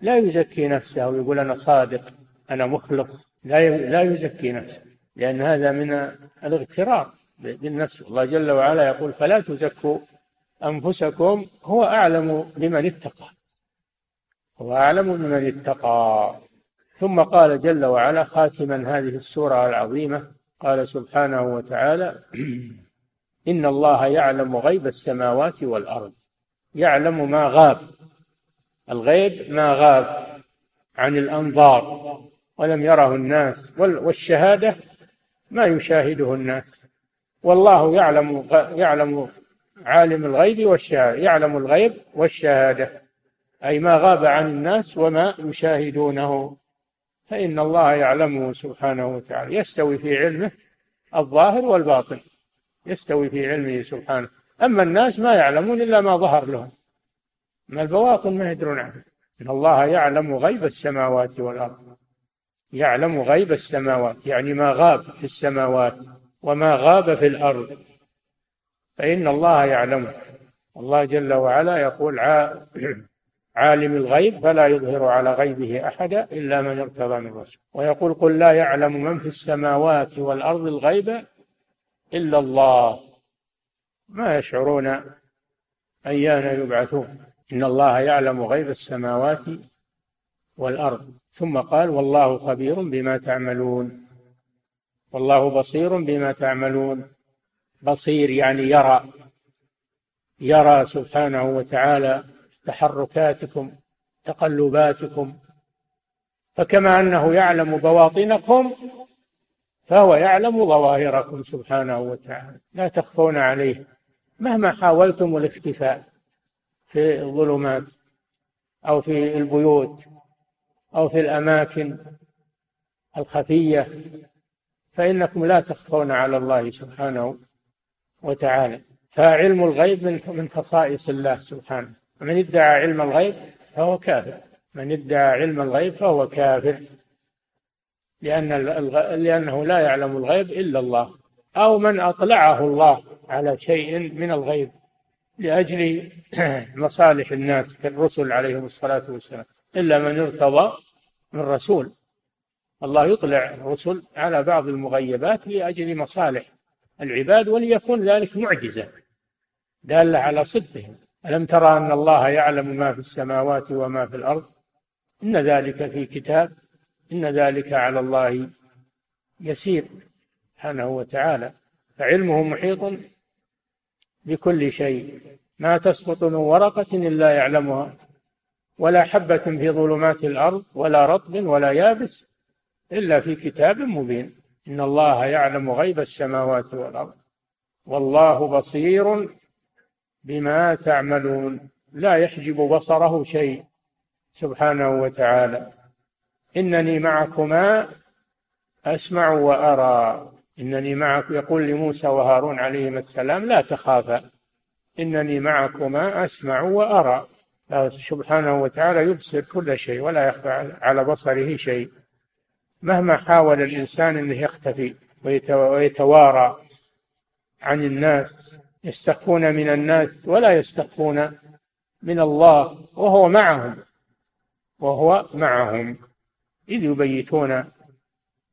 لا يزكي نفسه ويقول أنا صادق أنا مخلص لا لا يزكي نفسه لأن هذا من الاغترار بالنفس. الله جل وعلا يقول فلا تزكوا أنفسكم هو أعلم بمن اتقى هو أعلم بمن اتقى. ثم قال جل وعلا خاتما هذه السورة العظيمة قال سبحانه وتعالى إن الله يعلم غيب السماوات والأرض. يعلم ما غاب. الغيب ما غاب عن الأنظار ولم يره الناس والشهادة ما يشاهده الناس. والله يعلم يعلم عالم الغيب والشهادة يعلم الغيب والشهادة. أي ما غاب عن الناس وما يشاهدونه. فإن الله يعلمه سبحانه وتعالى. يستوي في علمه الظاهر والباطن. يستوي في علمه سبحانه. أما الناس ما يعلمون إلا ما ظهر لهم. ما البواطن ما يدرون عنه. إن الله يعلم غيب السماوات والأرض. يعلم غيب السماوات يعني ما غاب في السماوات وما غاب في الأرض. فإن الله يعلمه. الله جل وعلا يقول عالم الغيب فلا يظهر على غيبه أحدا إلا من ارتضى من رسول. ويقول قل لا يعلم من في السماوات والأرض الغيب إلا الله. ما يشعرون أيان يبعثون. إن الله يعلم غيب السماوات والأرض. ثم قال والله خبير بما تعملون. والله بصير بما تعملون. بصير يعني يرى. يرى سبحانه وتعالى تحركاتكم تقلباتكم. فكما أنه يعلم بواطنكم فهو يعلم ظواهركم سبحانه وتعالى. لا تخفون عليه. مهما حاولتم الاختفاء في الظلمات أو في البيوت أو في الأماكن الخفية فإنكم لا تخفون على الله سبحانه وتعالى. فعلم الغيب من خصائص الله سبحانه. من ادعى علم الغيب فهو كافر. من ادعى علم الغيب فهو كافر. لأن لأنه لا يعلم الغيب إلا الله. أو من أطلعه الله. على شيء من الغيب لأجل مصالح الناس كالرسل عليهم الصلاة والسلام. إلا من ارتضى من رسول. الله يطلع الرسل على بعض المغيبات لأجل مصالح العباد وليكون ذلك معجزة دالة على صدقهم. ألم ترى أن الله يعلم ما في السماوات وما في الأرض؟ إن ذلك في كتاب. إن ذلك على الله يسير سبحانه وتعالى. فعلمه محيط بكل شيء. ما تسقط من ورقة إلا يعلمها. ولا حبة في ظلمات الأرض ولا رطب ولا يابس إلا في كتاب مبين. إن الله يعلم غيب السماوات والأرض. والله بصير بما تعملون. لا يحجب بصره شيء سبحانه وتعالى. إنني معكما أسمع وأرى. إنني معك يقول لموسى وهارون عليهما السلام لا تخافا إنني معكما أسمع وأرى. سبحانه وتعالى يبصر كل شيء ولا يخفى على بصره شيء. مهما حاول الإنسان أنه يختفي ويتوارى عن الناس يستخفون من الناس ولا يستخفون من الله وهو معهم وهو معهم. إذ يبيتون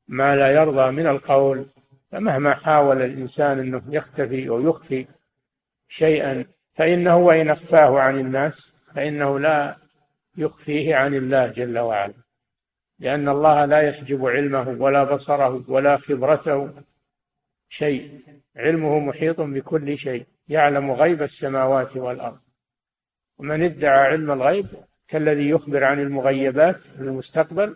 ما لا يرضى من القول فمهما حاول الإنسان أنه يختفي أو يخفي شيئا فإنه وإن أخفاه عن الناس فإنه لا يخفيه عن الله جل وعلا. لأن الله لا يحجب علمه ولا بصره ولا خبرته شيء. علمه محيط بكل شيء يعلم غيب السماوات والأرض. ومن ادعى علم الغيب كالذي يخبر عن المغيبات في المستقبل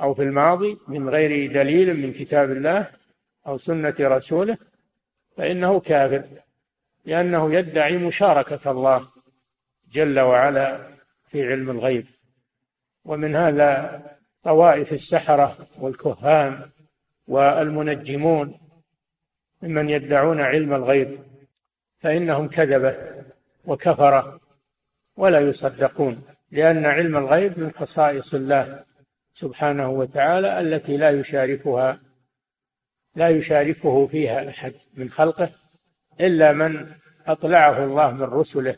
أو في الماضي من غير دليل من كتاب الله أو سنة رسوله فإنه كافر لأنه يدعي مشاركة الله جل وعلا في علم الغيب. ومن هذا طوائف السحرة والكهان والمنجمون ممن يدعون علم الغيب فإنهم كذبة وكفرة ولا يصدقون لأن علم الغيب من خصائص الله سبحانه وتعالى التي لا يشاركها لا يشاركه فيها أحد من خلقه إلا من أطلعه الله من رسله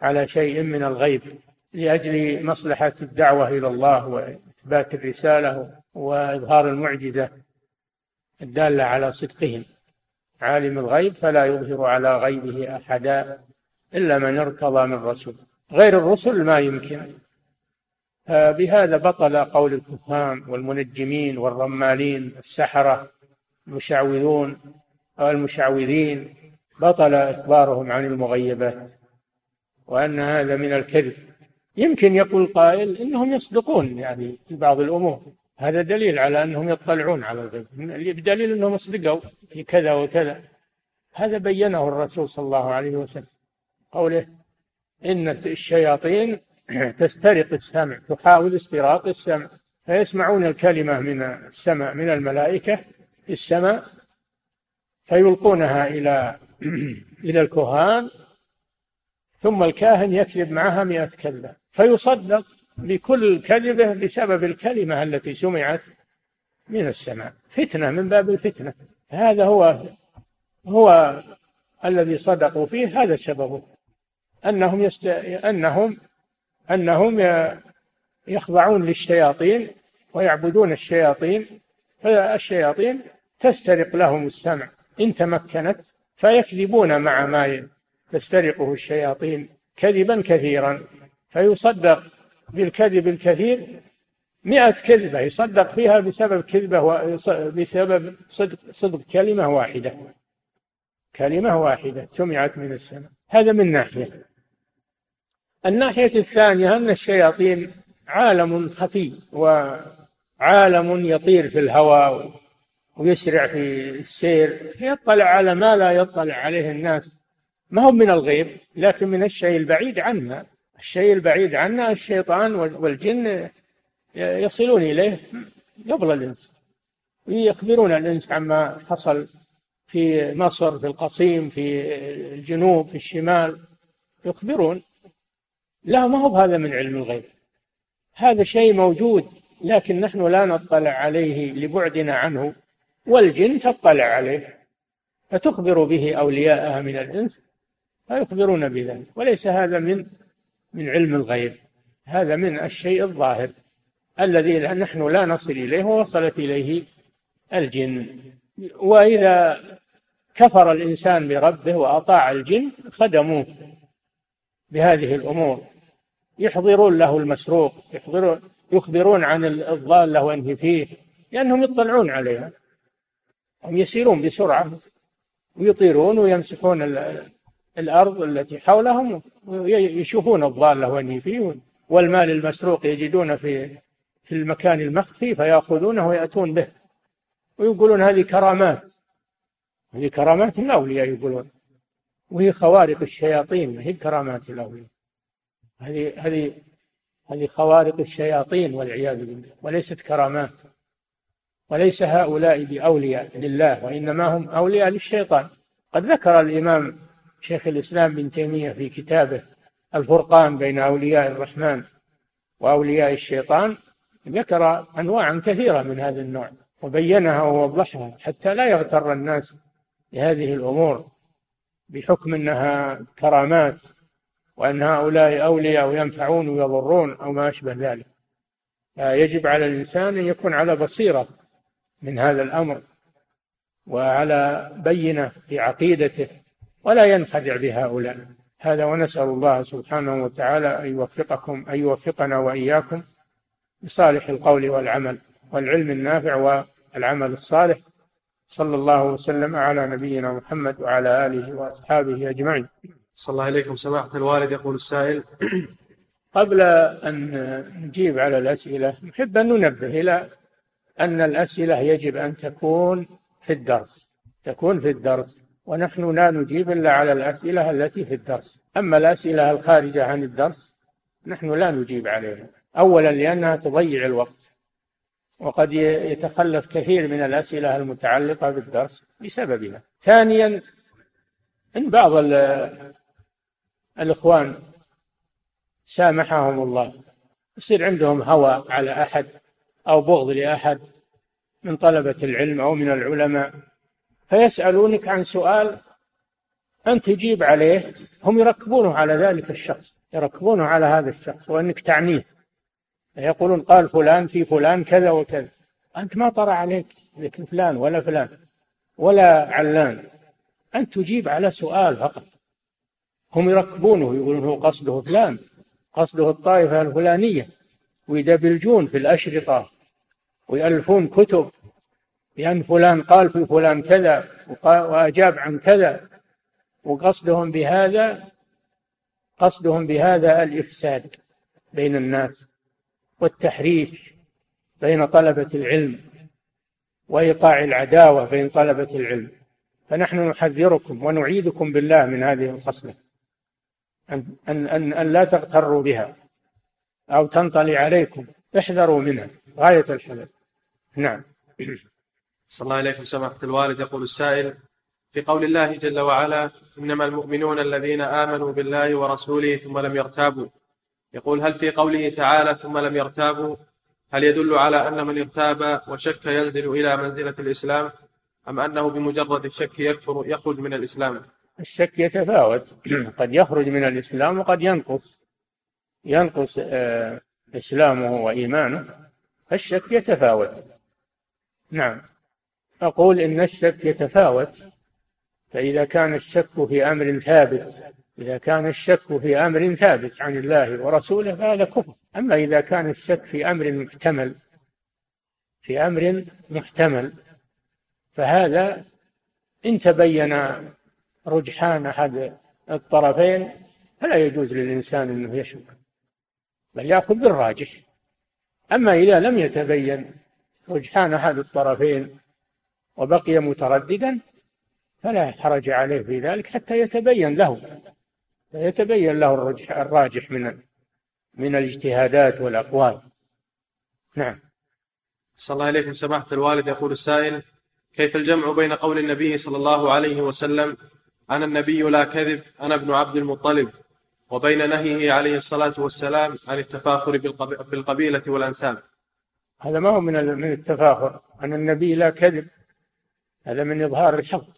على شيء من الغيب لأجل مصلحة الدعوة إلى الله وإثبات الرسالة وإظهار المعجزة الدالة على صدقهم. عالم الغيب فلا يظهر على غيبه أحدا إلا من ارتضى من رسول. غير الرسل ما يمكن. بهذا بطل قول الكهان والمنجمين والرمالين السحرة المشعوذون والمشعوذين بطل إخبارهم عن المغيبات وأن هذا من الكذب. يمكن يقول قائل إنهم يصدقون يعني في بعض الأمور. هذا دليل على أنهم يطلعون على الغيب. بدليل أنهم صدقوا في كذا وكذا. هذا بينه الرسول صلى الله عليه وسلم. قوله إن الشياطين تسترق السمع تحاول استراق السمع فيسمعون الكلمة من السماء من الملائكة في السماء فيلقونها إلى إلى الكهان ثم الكاهن يكذب معها مئة كذبة فيصدق بكل كذبة بسبب الكلمة التي سمعت من السماء. فتنة من باب الفتنة. هذا هو هو الذي صدقوا فيه. هذا سببه أنهم يست... أنهم أنهم يخضعون للشياطين ويعبدون الشياطين فالشياطين تسترق لهم السمع. إن تمكنت فيكذبون مع ما تسترقه الشياطين كذبا كثيرا. فيصدق بالكذب الكثير مئة كذبة. يصدق فيها بسبب كذبة و... بسبب صدق, صدق كلمة واحدة. كلمة واحدة سمعت من السماء. هذا من ناحية. الناحية الثانية أن الشياطين عالم خفي وعالم يطير في الهواء ويسرع في السير يطلع على ما لا يطلع عليه الناس. ما هو من الغيب لكن من الشيء البعيد عنا. الشيء البعيد عنا الشيطان والجن يصلون إليه قبل الإنس. ويخبرون الإنس عما حصل في مصر في القصيم في الجنوب في الشمال. يخبرون. لا ما هو هذا من علم الغيب. هذا شيء موجود لكن نحن لا نطلع عليه لبعدنا عنه. والجن تطلع عليه فتخبر به أولياءها من الإنس فيخبرون بذلك. وليس هذا من من علم الغيب هذا من الشيء الظاهر الذي نحن لا نصل إليه ووصلت إليه الجن. وإذا كفر الإنسان بربه وأطاع الجن خدموه بهذه الأمور. يحضرون له المسروق يحضرون يخبرون عن الضالة وأنه فيه لأنهم يطلعون عليها. هم يسيرون بسرعة ويطيرون ويمسحون الأرض التي حولهم ويشوفون الضالة وأنه فيه والمال المسروق يجدون في في المكان المخفي فيأخذونه ويأتون به. ويقولون هذه كرامات هذه كرامات الأولياء يقولون. وهي خوارق الشياطين هي كرامات الأولياء. هذه هذه هذه خوارق الشياطين والعياذ بالله وليست كرامات. وليس هؤلاء بأولياء لله وإنما هم أولياء للشيطان. قد ذكر الإمام شيخ الإسلام بن تيمية في كتابه الفرقان بين أولياء الرحمن وأولياء الشيطان ذكر أنواعا كثيرة من هذا النوع وبينها ووضحها حتى لا يغتر الناس بهذه الأمور بحكم أنها كرامات وأن هؤلاء أولياء وينفعون ويضرون أو ما أشبه ذلك. يجب على الإنسان أن يكون على بصيرة من هذا الأمر وعلى بينة في عقيدته ولا ينخدع بهؤلاء. هذا ونسأل الله سبحانه وتعالى أن يوفقكم أن يوفقنا وإياكم بصالح القول والعمل والعلم النافع والعمل الصالح. صلى الله وسلم على نبينا محمد وعلى آله وأصحابه أجمعين. صلى الله عليكم. سماحة الوالد يقول السائل قبل أن نجيب على الأسئلة نحب أن ننبه إلى أن الأسئلة يجب أن تكون في الدرس تكون في الدرس ونحن لا نجيب إلا على الأسئلة التي في الدرس. أما الأسئلة الخارجة عن الدرس نحن لا نجيب عليها. أولا لأنها تضيع الوقت وقد يتخلف كثير من الأسئلة المتعلقة بالدرس بسببها. ثانيا إن بعض الإخوان سامحهم الله يصير عندهم هوى على أحد أو بغض لأحد من طلبة العلم أو من العلماء فيسألونك عن سؤال أن تجيب عليه هم يركبونه على ذلك الشخص يركبونه على هذا الشخص وأنك تعنيه. يقولون قال فلان في فلان كذا وكذا. أنت ما طرى عليك ذكر فلان ولا فلان ولا علان. أنت تجيب على سؤال فقط. هم يركبونه يقولون هو قصده فلان قصده الطائفة الفلانية. ويدبلجون في الأشرطة. ويألفون كتب بأن فلان قال في فلان كذا وأجاب عن كذا. وقصدهم بهذا قصدهم بهذا الإفساد بين الناس والتحريش بين طلبة العلم وإيقاع العداوة بين طلبة العلم. فنحن نحذركم ونعيذكم بالله من هذه الخصلة. أن, أن, أن, أن لا تغتروا بها أو تنطلي عليكم. احذروا منها. غاية الحذر. نعم. صلى الله عليكم سماحة الوالد. يقول السائل في قول الله جل وعلا إنما المؤمنون الذين آمنوا بالله ورسوله ثم لم يرتابوا. يقول هل في قوله تعالى ثم لم يرتابوا؟ هل يدل على أن من ارتاب وشك ينزل إلى منزلة الإسلام أم أنه بمجرد الشك يكفر يخرج من الإسلام؟ الشك يتفاوت. قد يخرج من الإسلام وقد ينقص. ينقص آه، إسلامه وإيمانه. الشك يتفاوت. نعم. أقول إن الشك يتفاوت فإذا كان الشك في أمر ثابت إذا كان الشك في أمر ثابت عن الله ورسوله فهذا كفر. أما إذا كان الشك في أمر محتمل في أمر محتمل فهذا إن تبين رجحان أحد الطرفين فلا يجوز للإنسان أنه يشك بل يأخذ بالراجح. أما إذا لم يتبين رجحان أحد الطرفين وبقي مترددا فلا حرج عليه في ذلك حتى يتبين له يتبين له الرجح الراجح من من الاجتهادات والأقوال. نعم. صلى الله عليكم سماحة الوالد. يقول السائل كيف الجمع بين قول النبي صلى الله عليه وسلم أنا النبي لا كذب أنا ابن عبد المطلب وبين نهيه عليه الصلاة والسلام عن التفاخر بالقبيلة والأنساب. هذا ما هو من من التفاخر أن النبي لا كذب هذا من إظهار الحق.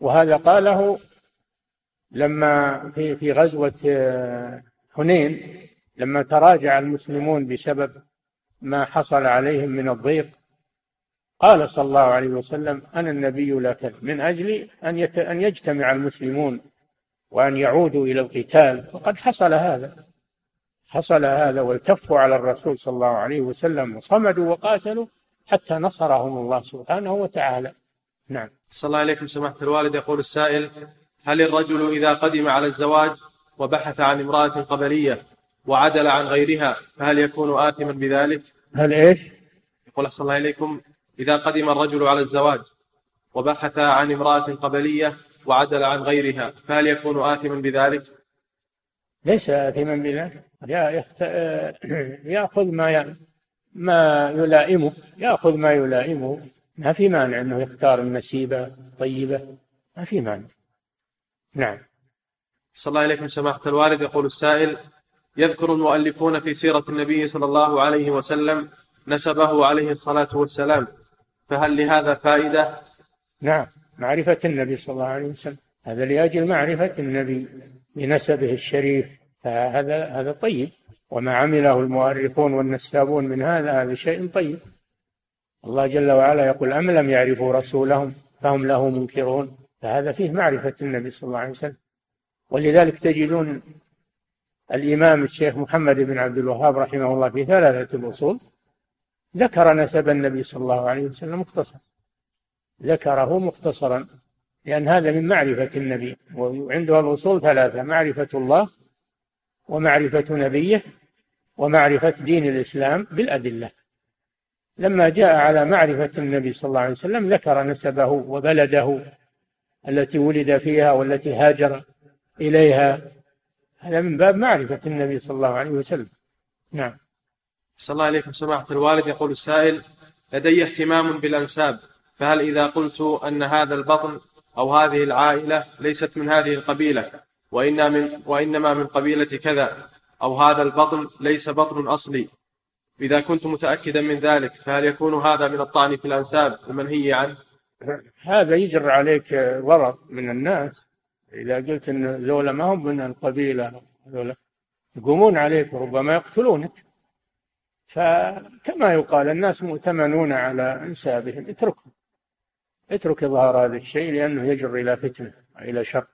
وهذا قاله لما في في غزوة آه، حنين لما تراجع المسلمون بسبب ما حصل عليهم من الضيق قال صلى الله عليه وسلم أنا النبي لا كذب من أجل أن أن يجتمع المسلمون وأن يعودوا إلى القتال. وقد حصل هذا. حصل هذا والتفوا على الرسول صلى الله عليه وسلم وصمدوا وقاتلوا حتى نصرهم الله سبحانه وتعالى نعم صلى الله عليكم سماحة الوالد يقول السائل هل الرجل إذا قدم على الزواج وبحث عن امرأة قبلية وعدل عن غيرها فهل يكون آثما بذلك؟ هل إيش؟ يقول أحسن الله إليكم إذا قدم الرجل على الزواج وبحث عن امرأة قبلية وعدل عن غيرها فهل يكون آثما بذلك؟ ليس آثما بذلك يخت... يأخذ ما ي... ما يلائمه يأخذ ما يلائمه. ما في مانع أنه يختار النسيبة طيبة ما في مانع. نعم. صلى الله عليكم سماحة الوالد. يقول السائل يذكر المؤلفون في سيرة النبي صلى الله عليه وسلم نسبه عليه الصلاة والسلام. فهل لهذا فائدة؟ نعم. معرفة النبي صلى الله عليه وسلم. هذا لأجل معرفة النبي بنسبه الشريف. فهذا هذا طيب. وما عمله المؤرخون والنسابون من هذا هذا شيء طيب. الله جل وعلا يقول أم لم يعرفوا رسولهم فهم له منكرون؟ فهذا فيه معرفة النبي صلى الله عليه وسلم. ولذلك تجدون الإمام الشيخ محمد بن عبد الوهاب رحمه الله في ثلاثة الأصول ذكر نسب النبي صلى الله عليه وسلم مختصر. ذكره مختصرا لأن هذا من معرفة النبي وعنده الأصول ثلاثة معرفة الله ومعرفة نبيه ومعرفة دين الإسلام بالأدلة. لما جاء على معرفة النبي صلى الله عليه وسلم ذكر نسبه وبلده التي ولد فيها والتي هاجر إليها. هذا من باب معرفة النبي صلى الله عليه وسلم. نعم. صلى الله عليكم سماحة الوالد. يقول السائل لدي اهتمام بالأنساب فهل إذا قلت أن هذا البطن أو هذه العائلة ليست من هذه القبيلة وإنما من, وإنما من قبيلة كذا. أو هذا البطن ليس بطن أصلي. إذا كنت متأكدا من ذلك فهل يكون هذا من الطعن في الأنساب؟ المنهي عنه. هذا يجر عليك ضرر من الناس. إذا قلت أن ذولا ما هم من القبيلة ذولا يقومون عليك وربما يقتلونك. فكما يقال الناس مؤتمنون على أنسابهم. اتركهم. اترك إظهار هذا الشيء لأنه يجر إلى فتنة وإلى شر.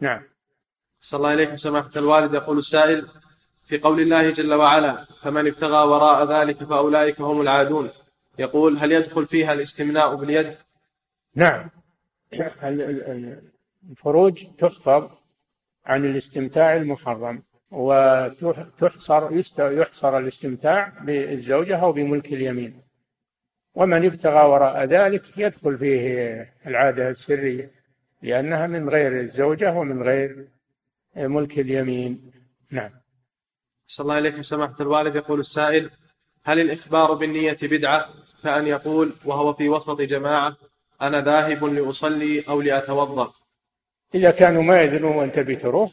نعم. صلى الله عليكم سماحة الوالد يقول السائل في قول الله جل وعلا فمن ابتغى وراء ذلك فأولئك هم العادون. يقول هل يدخل فيها الاستمناء باليد؟ نعم. الفروج تحفظ عن الاستمتاع المحرم وتحصر يحصر الاستمتاع بالزوجة أو بملك اليمين. ومن ابتغى وراء ذلك يدخل فيه العادة السرية لأنها من غير الزوجة ومن غير ملك اليمين. نعم. صلى الله عليكم سماحة الوالد. يقول السائل هل الإخبار بالنية بدعة؟ كأن يقول وهو في وسط جماعة أنا ذاهب لأصلي أو لأتوضأ. إذا كانوا ما يدرون وأنت بتروح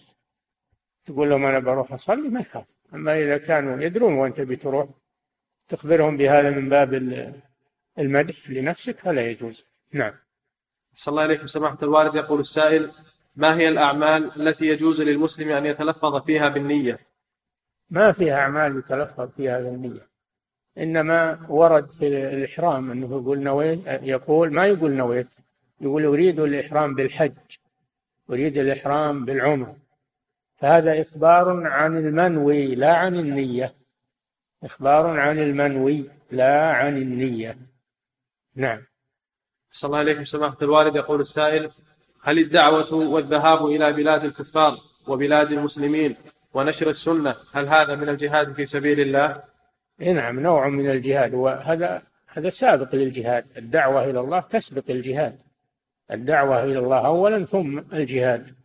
تقول لهم أنا بروح أصلي ما يخاف. أما إذا كانوا يدرون وأنت بتروح تخبرهم بهذا من باب المدح لنفسك فلا يجوز. نعم. صلى الله عليكم سماحة الوالد. يقول السائل ما هي الأعمال التي يجوز للمسلم أن يتلفظ فيها بالنية؟ ما فيها أعمال يتلفظ فيها بالنية. إنما ورد في الإحرام أنه يقول نويت يقول ما يقول نويت؟ يقول أريد الإحرام بالحج أريد الإحرام بالعمرة. فهذا إخبار عن المنوي لا عن النية. إخبار عن المنوي لا عن النية. نعم. صلى الله عليكم سماحة الوالد. يقول السائل هل الدعوة والذهاب إلى بلاد الكفار وبلاد المسلمين ونشر السنة هل هذا من الجهاد في سبيل الله؟ نعم نوع من الجهاد. وهذا هذا سابق للجهاد. الدعوة إلى الله تسبق الجهاد. الدعوة إلى الله أولا ثم الجهاد.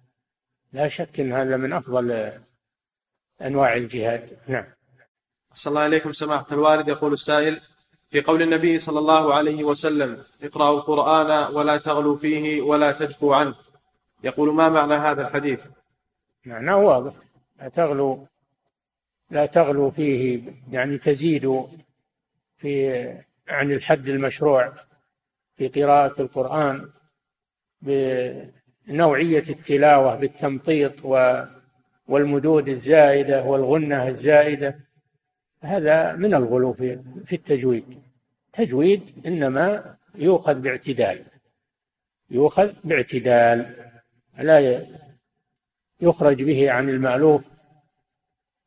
لا شك أن هذا من أفضل أنواع الجهاد. نعم. صلى الله عليكم سماحة الوالد. يقول السائل في قول النبي صلى الله عليه وسلم اقرأوا القرآن ولا تغلوا فيه ولا تجفوا عنه. يقول ما معنى هذا الحديث؟ معناه واضح. لا تغلوا لا تغلوا فيه يعني تزيدوا في عن الحد المشروع في قراءة القرآن بنوعية التلاوة بالتمطيط والمدود الزائدة والغنة الزائدة هذا من الغلو في التجويد. تجويد إنما يؤخذ باعتدال. يؤخذ باعتدال. لا يخرج به عن المألوف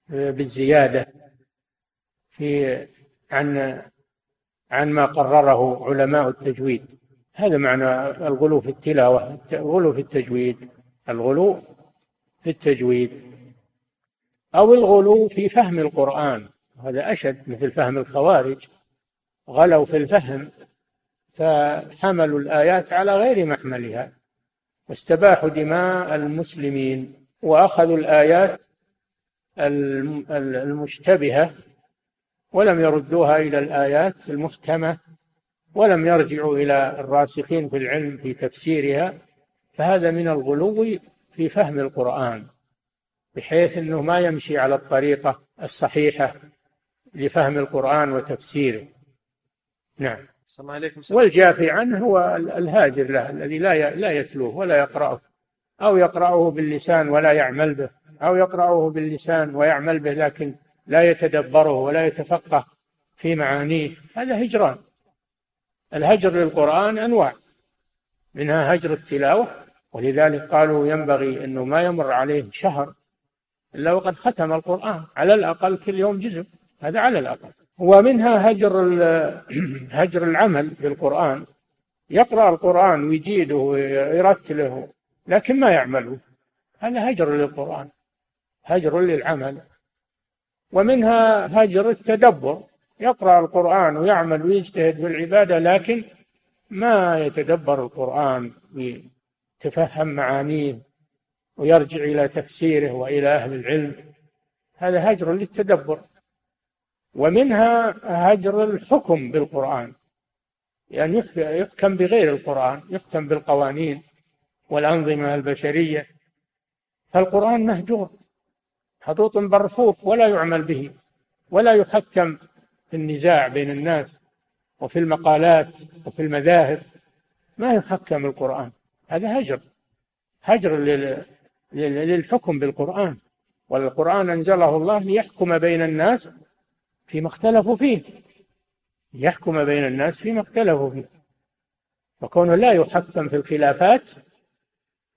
بالزيادة في عن عن ما قرره علماء التجويد. هذا معنى الغلو في التلاوة الغلو في التجويد. الغلو في التجويد. أو الغلو في فهم القرآن. هذا أشد مثل فهم الخوارج. غلوا في الفهم فحملوا الآيات على غير محملها واستباحوا دماء المسلمين وأخذوا الآيات المشتبهة ولم يردوها إلى الآيات المحكمة ولم يرجعوا إلى الراسخين في العلم في تفسيرها. فهذا من الغلو في فهم القرآن بحيث أنه ما يمشي على الطريقة الصحيحة. لفهم القرآن وتفسيره. نعم. والجافي عنه هو الهاجر له الذي لا لا يتلوه ولا يقرأه. أو يقرأه باللسان ولا يعمل به. أو يقرأه باللسان ويعمل به لكن لا يتدبره ولا يتفقه في معانيه. هذا هجران. الهجر للقرآن أنواع. منها هجر التلاوة ولذلك قالوا ينبغي أنه ما يمر عليه شهر إلا وقد ختم القرآن. على الأقل كل يوم جزء. هذا على الأقل. ومنها هجر هجر العمل بالقرآن. يقرأ القرآن ويجيده ويرتله لكن ما يعمله. هذا هجر للقرآن هجر للعمل. ومنها هجر التدبر. يقرأ القرآن ويعمل ويجتهد في العبادة لكن ما يتدبر القرآن ويتفهم معانيه ويرجع إلى تفسيره وإلى أهل العلم. هذا هجر للتدبر. ومنها هجر الحكم بالقرآن. يعني يحكم بغير القرآن يحكم بالقوانين والأنظمة البشرية. فالقرآن مهجور محطوط برفوف ولا يعمل به ولا يحكم في النزاع بين الناس وفي المقالات وفي المذاهب. ما يحكم القرآن. هذا هجر. هجر للحكم بالقرآن. والقرآن أنزله الله ليحكم بين الناس فيما اختلفوا فيه. يحكم بين الناس فيما اختلفوا فيه. وكونه لا يحكم في الخلافات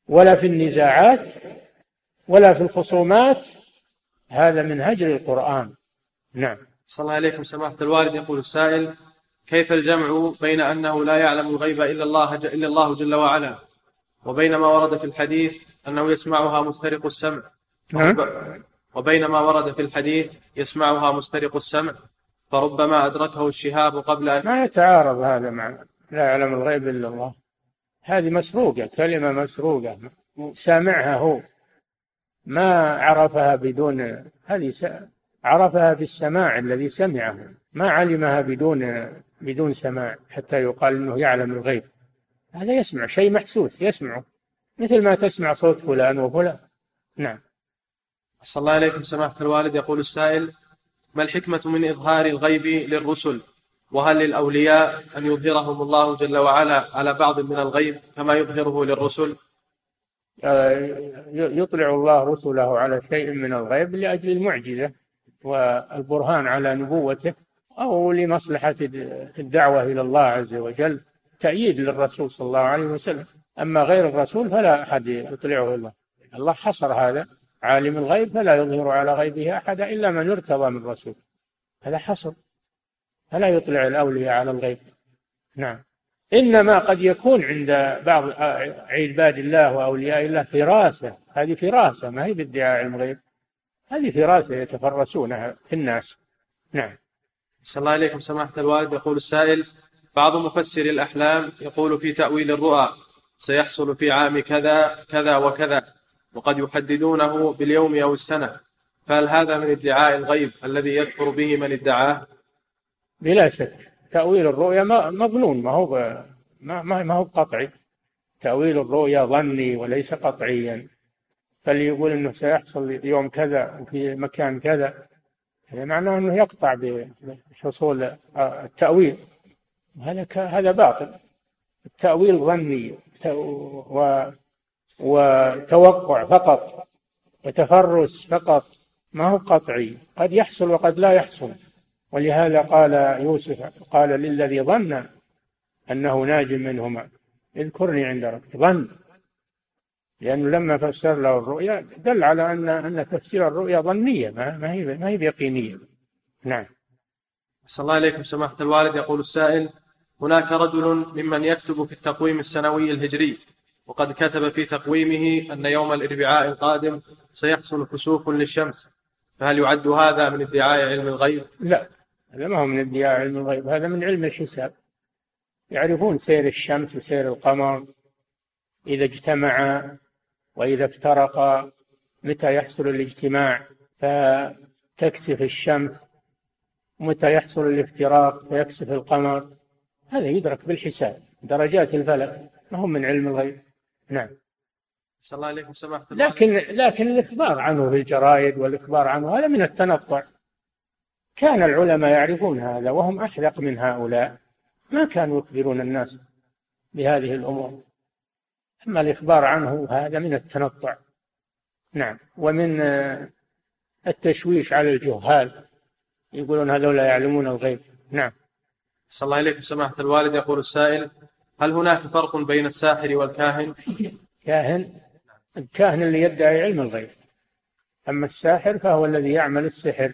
ولا في النزاعات ولا في الخصومات هذا من هجر القرآن. نعم. صلى الله عليكم سماحة الوالد يقول السائل كيف الجمع بين أنه لا يعلم الغيب إلا الله إلا الله جل وعلا؟ وبين ما ورد في الحديث أنه يسمعها مسترق السمع. نعم. وبين ما ورد في الحديث يسمعها مسترق السمع فربما أدركه الشهاب قبل أن ما يتعارض هذا مع لا يعلم الغيب إلا الله. هذه مسروقة كلمة مسروقة سامعها هو. ما عرفها بدون هذه عرفها بالسماع الذي سمعه. ما علمها بدون بدون سماع حتى يقال إنه يعلم الغيب. هذا يسمع شيء محسوس يسمعه. مثل ما تسمع صوت فلان وفلان. نعم. صلى الله عليكم سماحة الوالد. يقول السائل ما الحكمة من إظهار الغيب للرسل؟ وهل للأولياء أن يظهرهم الله جل وعلا على بعض من الغيب كما يظهره للرسل؟ يطلع الله رسله على شيء من الغيب لأجل المعجزة والبرهان على نبوته أو لمصلحة الدعوة إلى الله عز وجل تأييد للرسول صلى الله عليه وسلم. أما غير الرسول فلا أحد يطلعه الله. الله حصر هذا. عالم الغيب فلا يظهر على غيبه أحدا إلا من ارتضى من رسول. هذا حصر. فلا يطلع الأولياء على الغيب. نعم. إنما قد يكون عند بعض عباد الله وأولياء الله فراسة. هذه فراسة ما هي بادعاء علم الغيب. هذه فراسة يتفرسونها في الناس. نعم. صلى الله عليكم سماحة الوالد. يقول السائل بعض مفسري الأحلام يقول في تأويل الرؤى سيحصل في عام كذا كذا وكذا. وقد يحددونه باليوم أو السنة. فهل هذا من ادعاء الغيب الذي يكفر به من ادعاه؟ بلا شك. تأويل الرؤيا مظنون. ما هو ما, ما هو قطعي. تأويل الرؤيا ظني وليس قطعيا. فاللي يقول إنه سيحصل يوم كذا وفي مكان كذا. هذا معناه إنه يقطع بحصول التأويل. هذا هذا باطل. التأويل ظني. و وتوقع فقط وتفرس فقط ما هو قطعي. قد يحصل وقد لا يحصل. ولهذا قال يوسف قال للذي ظن أنه ناج منهما اذكرني عند ربك. ظن. لأنه لما فسر له الرؤيا دل على أن أن تفسير الرؤيا ظنية ما هي ما هي بيقينية. نعم. صلى الله عليكم سماحة الوالد. يقول السائل هناك رجل ممن يكتب في التقويم السنوي الهجري. وقد كتب في تقويمه أن يوم الأربعاء القادم سيحصل كسوف للشمس. فهل يعد هذا من ادعاء علم الغيب؟ لا هذا ما هو من ادعاء علم الغيب هذا من علم الحساب. يعرفون سير الشمس وسير القمر إذا اجتمعا وإذا افترقا متى يحصل الاجتماع. فتكسف الشمس متى يحصل الافتراق فيكسف القمر. هذا يدرك بالحساب درجات الفلك ما هم من علم الغيب. نعم. صلى الله عليكم. سماحة لكن لكن الإخبار عنه في الجرائد والإخبار عنه هذا من التنطع. كان العلماء يعرفون هذا وهم أحذق من هؤلاء. ما كانوا يخبرون الناس بهذه الأمور. أما الإخبار عنه هذا من التنطع. نعم. ومن التشويش على الجهال. يقولون هذول يعلمون الغيب. نعم. صلى الله عليكم. سماحة الوالد يقول السائل هل هناك فرق بين الساحر والكاهن؟ كاهن الكاهن اللي يدعي علم الغيب. أما الساحر فهو الذي يعمل السحر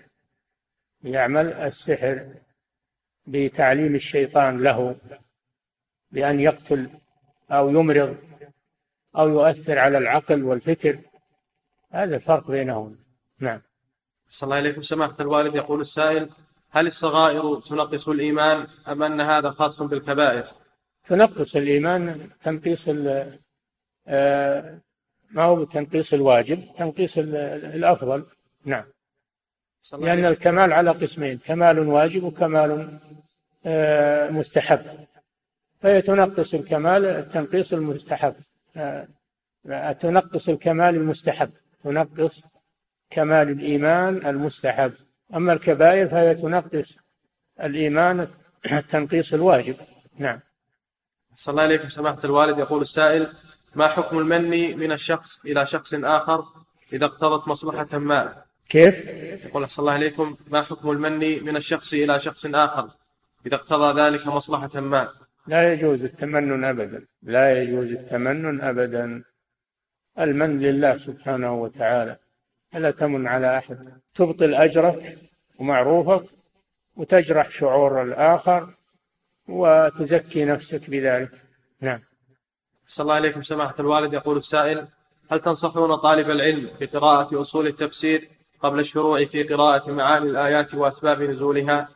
يعمل السحر بتعليم الشيطان له بأن يقتل أو يمرض أو يؤثر على العقل والفكر. هذا الفرق بينهم. نعم. صلى الله عليكم. سماحة الوالد يقول السائل هل الصغائر تنقص الإيمان أم أن هذا خاص بالكبائر؟ تنقص الإيمان تنقيص آه، ما هو تنقيص الواجب؟ تنقيص الأفضل. نعم. لأن الكمال على قسمين كمال واجب وكمال آه، مستحب. فهي تنقص الكمال تنقيص المستحب. آه، تنقص الكمال المستحب. تنقص كمال الإيمان المستحب. أما الكبائر فهي تنقص الإيمان تنقيص الواجب. نعم. صلى الله عليكم سماحة الوالد يقول السائل ما حكم المن من الشخص إلى شخص آخر إذا اقتضت مصلحة ما كيف؟ يقول صلى الله عليكم ما حكم المن من الشخص إلى شخص آخر إذا اقتضى ذلك مصلحة ما لا يجوز التمنن أبدا لا يجوز التمنن أبدا. المن لله سبحانه وتعالى فلا تمن على أحد. تبطل أجرك ومعروفك وتجرح شعور الآخر وتزكي نفسك بذلك. نعم. صلى الله عليكم سماحة الوالد. يقول السائل هل تنصحون طالب العلم بقراءة أصول التفسير قبل الشروع في قراءة معاني الآيات وأسباب نزولها؟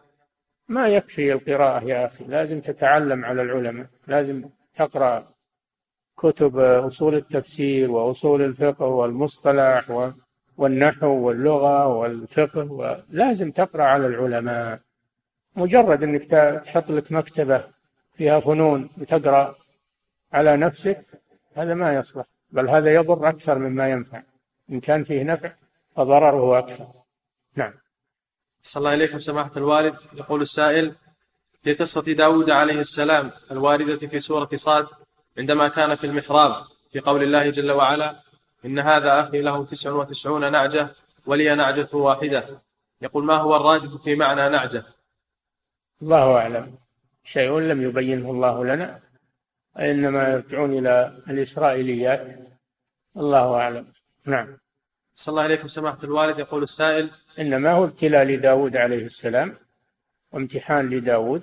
ما يكفي القراءة يا أخي. لازم تتعلم على العلماء. لازم تقرأ كتب أصول التفسير وأصول الفقه والمصطلح والنحو واللغة والفقه ولازم تقرأ على العلماء. مجرد أنك تحط لك مكتبة فيها فنون وتقرأ على نفسك هذا ما يصلح بل هذا يضر أكثر مما ينفع. إن كان فيه نفع فضرره أكثر. نعم. صلى الله إليكم سماحة الوالد. يقول السائل في قصة داود عليه السلام الواردة في سورة صاد عندما كان في المحراب في قول الله جل وعلا إن هذا أخي له تسع وتسعون نعجة ولي نعجة واحدة. يقول ما هو الراجح في معنى نعجة؟ الله أعلم. شيء لم يبينه الله لنا إنما يرجعون إلى الإسرائيليات. الله أعلم. نعم. صلى الله عليكم سماحة الوالد. يقول السائل إنما هو ابتلاء لداود عليه السلام وامتحان لداود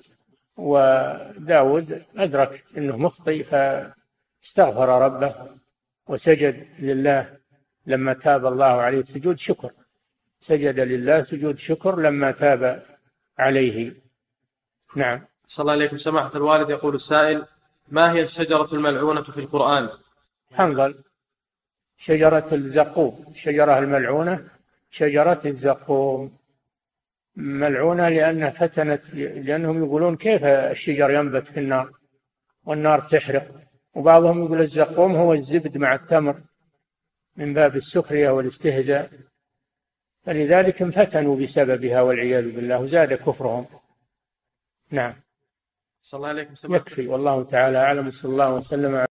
وداود أدرك أنه مخطئ فاستغفر ربه وسجد لله. لما تاب الله عليه سجود شكر. سجد لله سجود شكر لما تاب عليه. نعم. صلى الله عليكم. سماحة الوالد يقول السائل ما هي الشجرة الملعونة في القرآن؟ حنظل. شجرة الزقوم. الشجرة الملعونة. شجرة الزقوم. ملعونة لأنها فتنت لأنهم يقولون كيف الشجر ينبت في النار والنار تحرق. وبعضهم يقول الزقوم هو الزبد مع التمر من باب السخرية والاستهزاء. فلذلك انفتنوا بسببها والعياذ بالله وزاد كفرهم. نعم. صلى الله عليكم يكفي والله تعالى أعلم صلى الله وسلم